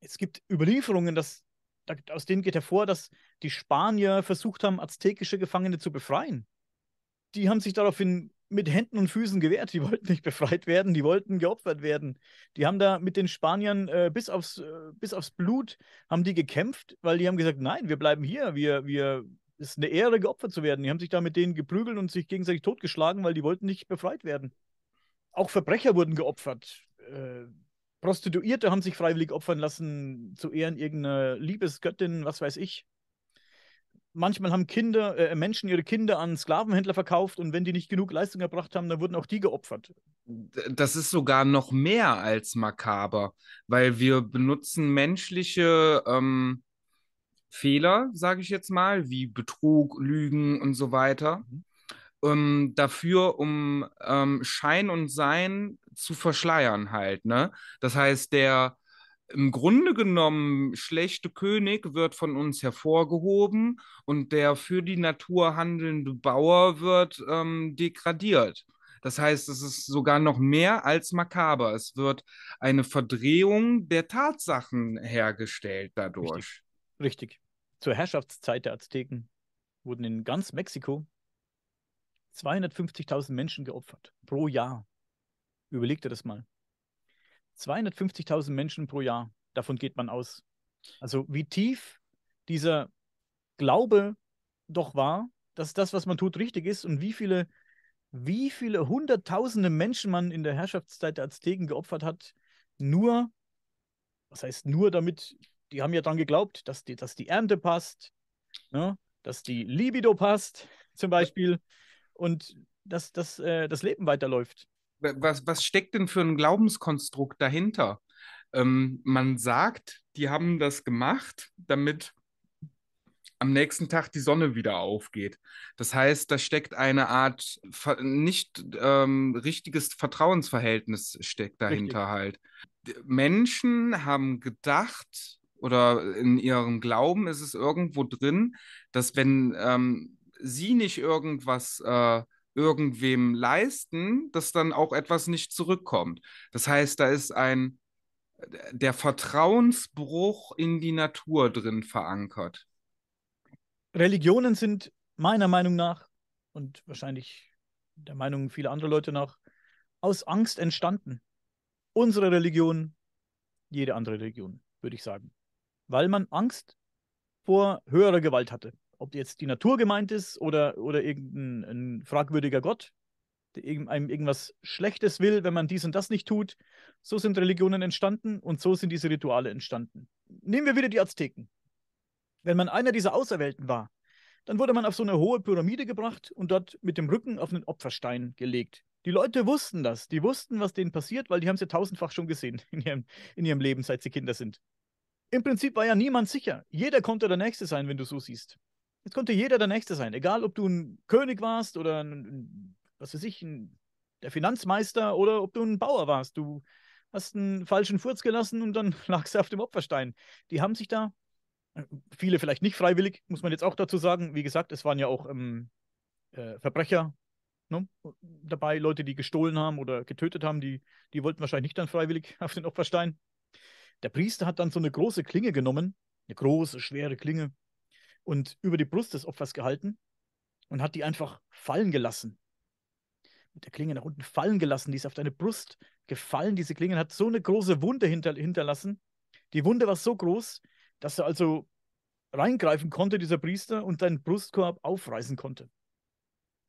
Es gibt Überlieferungen, dass, aus denen geht hervor, dass die Spanier versucht haben, aztekische Gefangene zu befreien. Die haben sich daraufhin mit Händen und Füßen gewehrt. Die wollten nicht befreit werden, die wollten geopfert werden. Die haben da mit den Spaniern äh, bis, aufs, äh, bis aufs Blut haben die gekämpft, weil die haben gesagt, nein, wir bleiben hier, wir, wir, es ist eine Ehre, geopfert zu werden. Die haben sich da mit denen geprügelt und sich gegenseitig totgeschlagen, weil die wollten nicht befreit werden. Auch Verbrecher wurden geopfert. Äh, Prostituierte haben sich freiwillig opfern lassen zu Ehren irgendeiner Liebesgöttin, was weiß ich. Manchmal haben Kinder, äh, Menschen ihre Kinder an Sklavenhändler verkauft und wenn die nicht genug Leistung erbracht haben, dann wurden auch die geopfert. Das ist sogar noch mehr als makaber, weil wir benutzen menschliche ähm, Fehler, sage ich jetzt mal, wie Betrug, Lügen und so weiter, mhm. ähm, dafür, um ähm, Schein und Sein zu verschleiern halt. Ne? Das heißt, der im Grunde genommen schlechte König wird von uns hervorgehoben und der für die Natur handelnde Bauer wird ähm, degradiert. Das heißt, es ist sogar noch mehr als makaber. Es wird eine Verdrehung der Tatsachen hergestellt dadurch. Richtig. Richtig. Zur Herrschaftszeit der Azteken wurden in ganz Mexiko 250.000 Menschen geopfert pro Jahr. Überleg dir das mal. 250.000 Menschen pro Jahr, davon geht man aus. Also wie tief dieser Glaube doch war, dass das, was man tut, richtig ist und wie viele, wie viele hunderttausende Menschen man in der Herrschaftszeit der Azteken geopfert hat, nur, was heißt nur damit, die haben ja daran geglaubt, dass die, dass die Ernte passt, ne? dass die Libido passt, zum Beispiel, und dass, dass äh, das Leben weiterläuft was, was steckt denn für ein Glaubenskonstrukt dahinter? Ähm, man sagt, die haben das gemacht, damit am nächsten Tag die Sonne wieder aufgeht. Das heißt, da steckt eine Art nicht ähm, richtiges Vertrauensverhältnis steckt dahinter Richtig. halt. Menschen haben gedacht oder in ihrem Glauben ist es irgendwo drin, dass wenn ähm, sie nicht irgendwas äh, irgendwem leisten, dass dann auch etwas nicht zurückkommt. Das heißt, da ist ein der Vertrauensbruch in die Natur drin verankert. Religionen sind meiner Meinung nach und wahrscheinlich der Meinung vieler anderer Leute nach aus Angst entstanden. Unsere Religion, jede andere Religion, würde ich sagen. Weil man Angst vor höherer Gewalt hatte ob jetzt die Natur gemeint ist oder, oder irgendein fragwürdiger Gott, der einem irgendwas Schlechtes will, wenn man dies und das nicht tut. So sind Religionen entstanden und so sind diese Rituale entstanden. Nehmen wir wieder die Azteken. Wenn man einer dieser Auserwählten war, dann wurde man auf so eine hohe Pyramide gebracht und dort mit dem Rücken auf einen Opferstein gelegt. Die Leute wussten das. Die wussten, was denen passiert, weil die haben es ja tausendfach schon gesehen in ihrem, in ihrem Leben, seit sie Kinder sind. Im Prinzip war ja niemand sicher. Jeder konnte der Nächste sein, wenn du so siehst. Jetzt konnte jeder der Nächste sein, egal ob du ein König warst oder ein, was weiß ich, ein, der Finanzmeister oder ob du ein Bauer warst. Du hast einen falschen Furz gelassen und dann lagst du auf dem Opferstein. Die haben sich da, viele vielleicht nicht freiwillig, muss man jetzt auch dazu sagen. Wie gesagt, es waren ja auch ähm, äh, Verbrecher ne, dabei, Leute, die gestohlen haben oder getötet haben, die, die wollten wahrscheinlich nicht dann freiwillig auf den Opferstein. Der Priester hat dann so eine große Klinge genommen, eine große, schwere Klinge, und über die Brust des Opfers gehalten und hat die einfach fallen gelassen. Mit der Klinge nach unten fallen gelassen. Die ist auf deine Brust gefallen. Diese Klinge hat so eine große Wunde hinter, hinterlassen. Die Wunde war so groß, dass er also reingreifen konnte, dieser Priester, und deinen Brustkorb aufreißen konnte.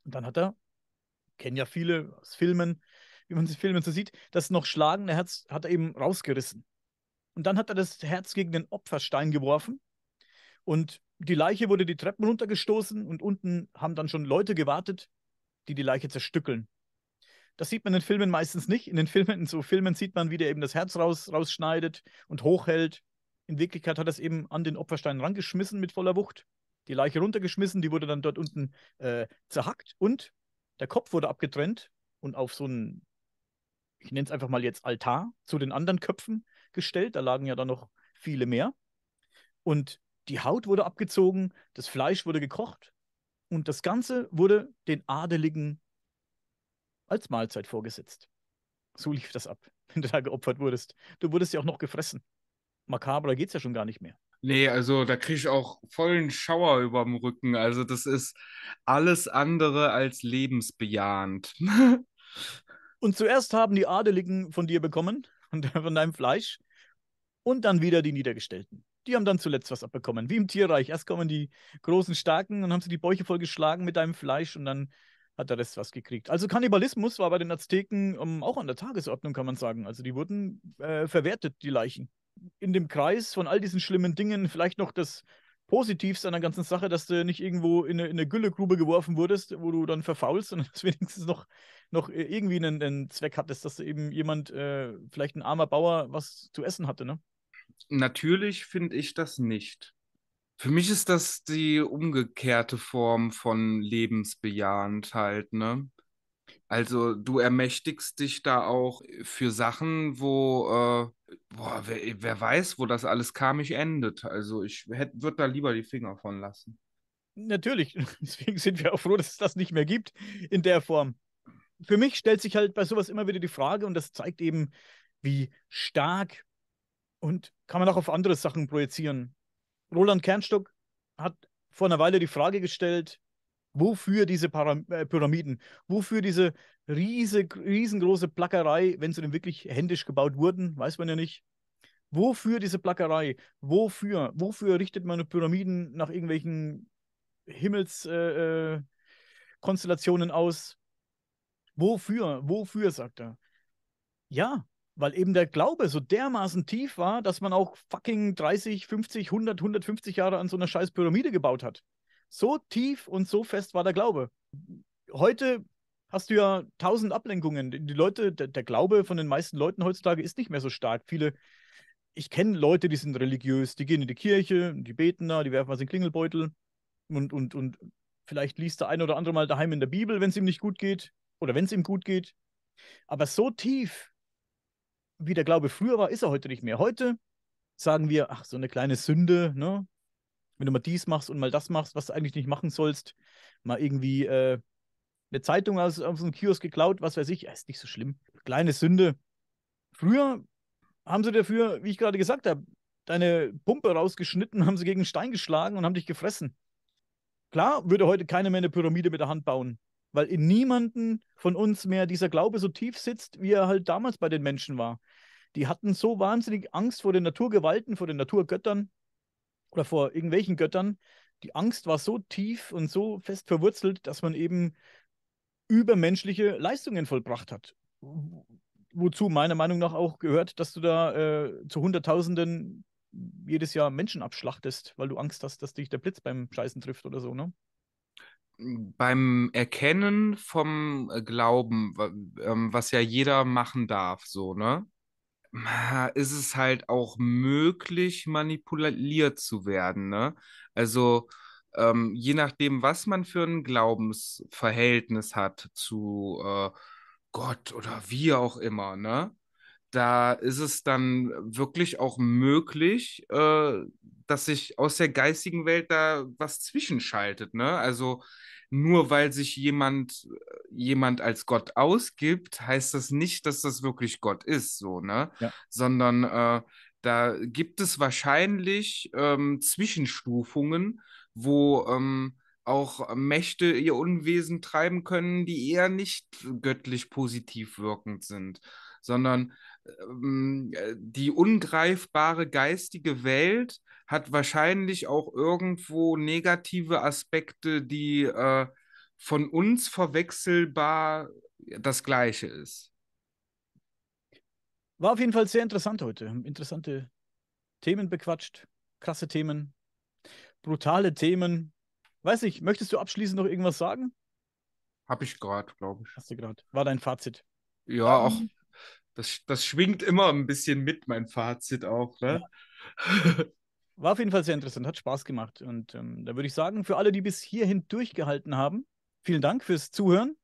Und dann hat er, kennen ja viele aus Filmen, wie man sie Filmen so sieht, das noch schlagende Herz hat er eben rausgerissen. Und dann hat er das Herz gegen den Opferstein geworfen und die Leiche wurde die Treppen runtergestoßen und unten haben dann schon Leute gewartet, die die Leiche zerstückeln. Das sieht man in Filmen meistens nicht. In den Filmen, in so Filmen sieht man, wie der eben das Herz raus, rausschneidet und hochhält. In Wirklichkeit hat er es eben an den Opferstein rangeschmissen mit voller Wucht. Die Leiche runtergeschmissen, die wurde dann dort unten äh, zerhackt und der Kopf wurde abgetrennt und auf so einen, ich nenne es einfach mal jetzt Altar, zu den anderen Köpfen gestellt. Da lagen ja dann noch viele mehr. Und die Haut wurde abgezogen, das Fleisch wurde gekocht und das Ganze wurde den Adeligen als Mahlzeit vorgesetzt. So lief das ab, wenn du da geopfert wurdest. Du wurdest ja auch noch gefressen. Makabrer geht es ja schon gar nicht mehr. Nee, also da kriege ich auch vollen Schauer über dem Rücken. Also das ist alles andere als lebensbejahend. und zuerst haben die Adeligen von dir bekommen, von deinem Fleisch, und dann wieder die Niedergestellten die haben dann zuletzt was abbekommen. Wie im Tierreich. Erst kommen die großen Starken und haben sie die Bäuche voll geschlagen mit deinem Fleisch und dann hat der Rest was gekriegt. Also Kannibalismus war bei den Azteken um, ähm, auch an der Tagesordnung, kann man sagen. Also die wurden äh, verwertet, die Leichen. In dem Kreis von all diesen schlimmen Dingen vielleicht noch das Positivste an der ganzen Sache, dass du nicht irgendwo in eine, in eine Güllegrube geworfen wurdest, wo du dann verfaulst, sondern dass wenigstens noch, noch irgendwie einen, einen Zweck hattest, dass eben jemand, äh, vielleicht ein armer Bauer, was zu essen hatte, ne? Natürlich finde ich das nicht. Für mich ist das die umgekehrte Form von lebensbejahend halt, ne? Also du ermächtigst dich da auch für Sachen, wo, äh, boah, wer, wer weiß, wo das alles karmisch endet. Also ich würde da lieber die Finger von lassen. Natürlich, deswegen sind wir auch froh, dass es das nicht mehr gibt in der Form. Für mich stellt sich halt bei sowas immer wieder die Frage, und das zeigt eben, wie stark und kann man auch auf andere Sachen projizieren. Roland Kernstock hat vor einer Weile die Frage gestellt, wofür diese Param äh, Pyramiden, wofür diese riese, riesengroße Plackerei, wenn sie denn wirklich händisch gebaut wurden, weiß man ja nicht. Wofür diese Plackerei? Wofür? Wofür richtet man Pyramiden nach irgendwelchen Himmelskonstellationen äh, äh, aus? Wofür? Wofür, sagt er. Ja, weil eben der Glaube so dermaßen tief war, dass man auch fucking 30, 50, 100, 150 Jahre an so einer scheiß Pyramide gebaut hat. So tief und so fest war der Glaube. Heute hast du ja tausend Ablenkungen. Die Leute, der, der Glaube von den meisten Leuten heutzutage ist nicht mehr so stark. Viele, ich kenne Leute, die sind religiös, die gehen in die Kirche, die beten da, die werfen was in den Klingelbeutel und, und, und vielleicht liest der eine oder andere mal daheim in der Bibel, wenn es ihm nicht gut geht oder wenn es ihm gut geht. Aber so tief wie der Glaube früher war, ist er heute nicht mehr. Heute sagen wir, ach, so eine kleine Sünde, ne? Wenn du mal dies machst und mal das machst, was du eigentlich nicht machen sollst, mal irgendwie äh, eine Zeitung aus, aus einem Kiosk geklaut, was weiß ich, ist nicht so schlimm. Kleine Sünde. Früher haben sie dafür, wie ich gerade gesagt habe, deine Pumpe rausgeschnitten, haben sie gegen einen Stein geschlagen und haben dich gefressen. Klar würde heute keiner mehr eine Pyramide mit der Hand bauen weil in niemanden von uns mehr dieser Glaube so tief sitzt, wie er halt damals bei den Menschen war. Die hatten so wahnsinnig Angst vor den Naturgewalten, vor den Naturgöttern oder vor irgendwelchen Göttern. Die Angst war so tief und so fest verwurzelt, dass man eben übermenschliche Leistungen vollbracht hat. Wozu meiner Meinung nach auch gehört, dass du da äh, zu Hunderttausenden jedes Jahr Menschen abschlachtest, weil du Angst hast, dass dich der Blitz beim Scheißen trifft oder so, ne? Beim Erkennen vom äh, Glauben, ähm, was ja jeder machen darf, so, ne? Ist es halt auch möglich, manipuliert zu werden, ne? Also, ähm, je nachdem, was man für ein Glaubensverhältnis hat zu äh, Gott oder wie auch immer, ne? Da ist es dann wirklich auch möglich, äh, dass sich aus der geistigen Welt da was zwischenschaltet, ne? Also nur weil sich jemand, jemand als Gott ausgibt, heißt das nicht, dass das wirklich Gott ist, so, ne? Ja. Sondern äh, da gibt es wahrscheinlich ähm, Zwischenstufungen, wo ähm, auch Mächte ihr Unwesen treiben können, die eher nicht göttlich positiv wirkend sind, sondern die ungreifbare geistige Welt hat wahrscheinlich auch irgendwo negative Aspekte, die äh, von uns verwechselbar das Gleiche ist. War auf jeden Fall sehr interessant heute. Interessante Themen bequatscht, krasse Themen, brutale Themen. Weiß ich, möchtest du abschließend noch irgendwas sagen? Hab ich gerade, glaube ich. Hast du gerade. War dein Fazit? Ja, auch. Das, das schwingt immer ein bisschen mit, mein Fazit auch. Ne? Ja. War auf jeden Fall sehr interessant, hat Spaß gemacht. Und ähm, da würde ich sagen, für alle, die bis hierhin durchgehalten haben, vielen Dank fürs Zuhören.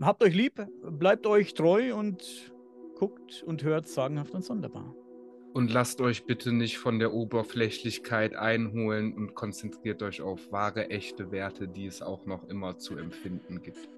Habt euch lieb, bleibt euch treu und guckt und hört sagenhaft und sonderbar. Und lasst euch bitte nicht von der Oberflächlichkeit einholen und konzentriert euch auf wahre, echte Werte, die es auch noch immer zu empfinden gibt.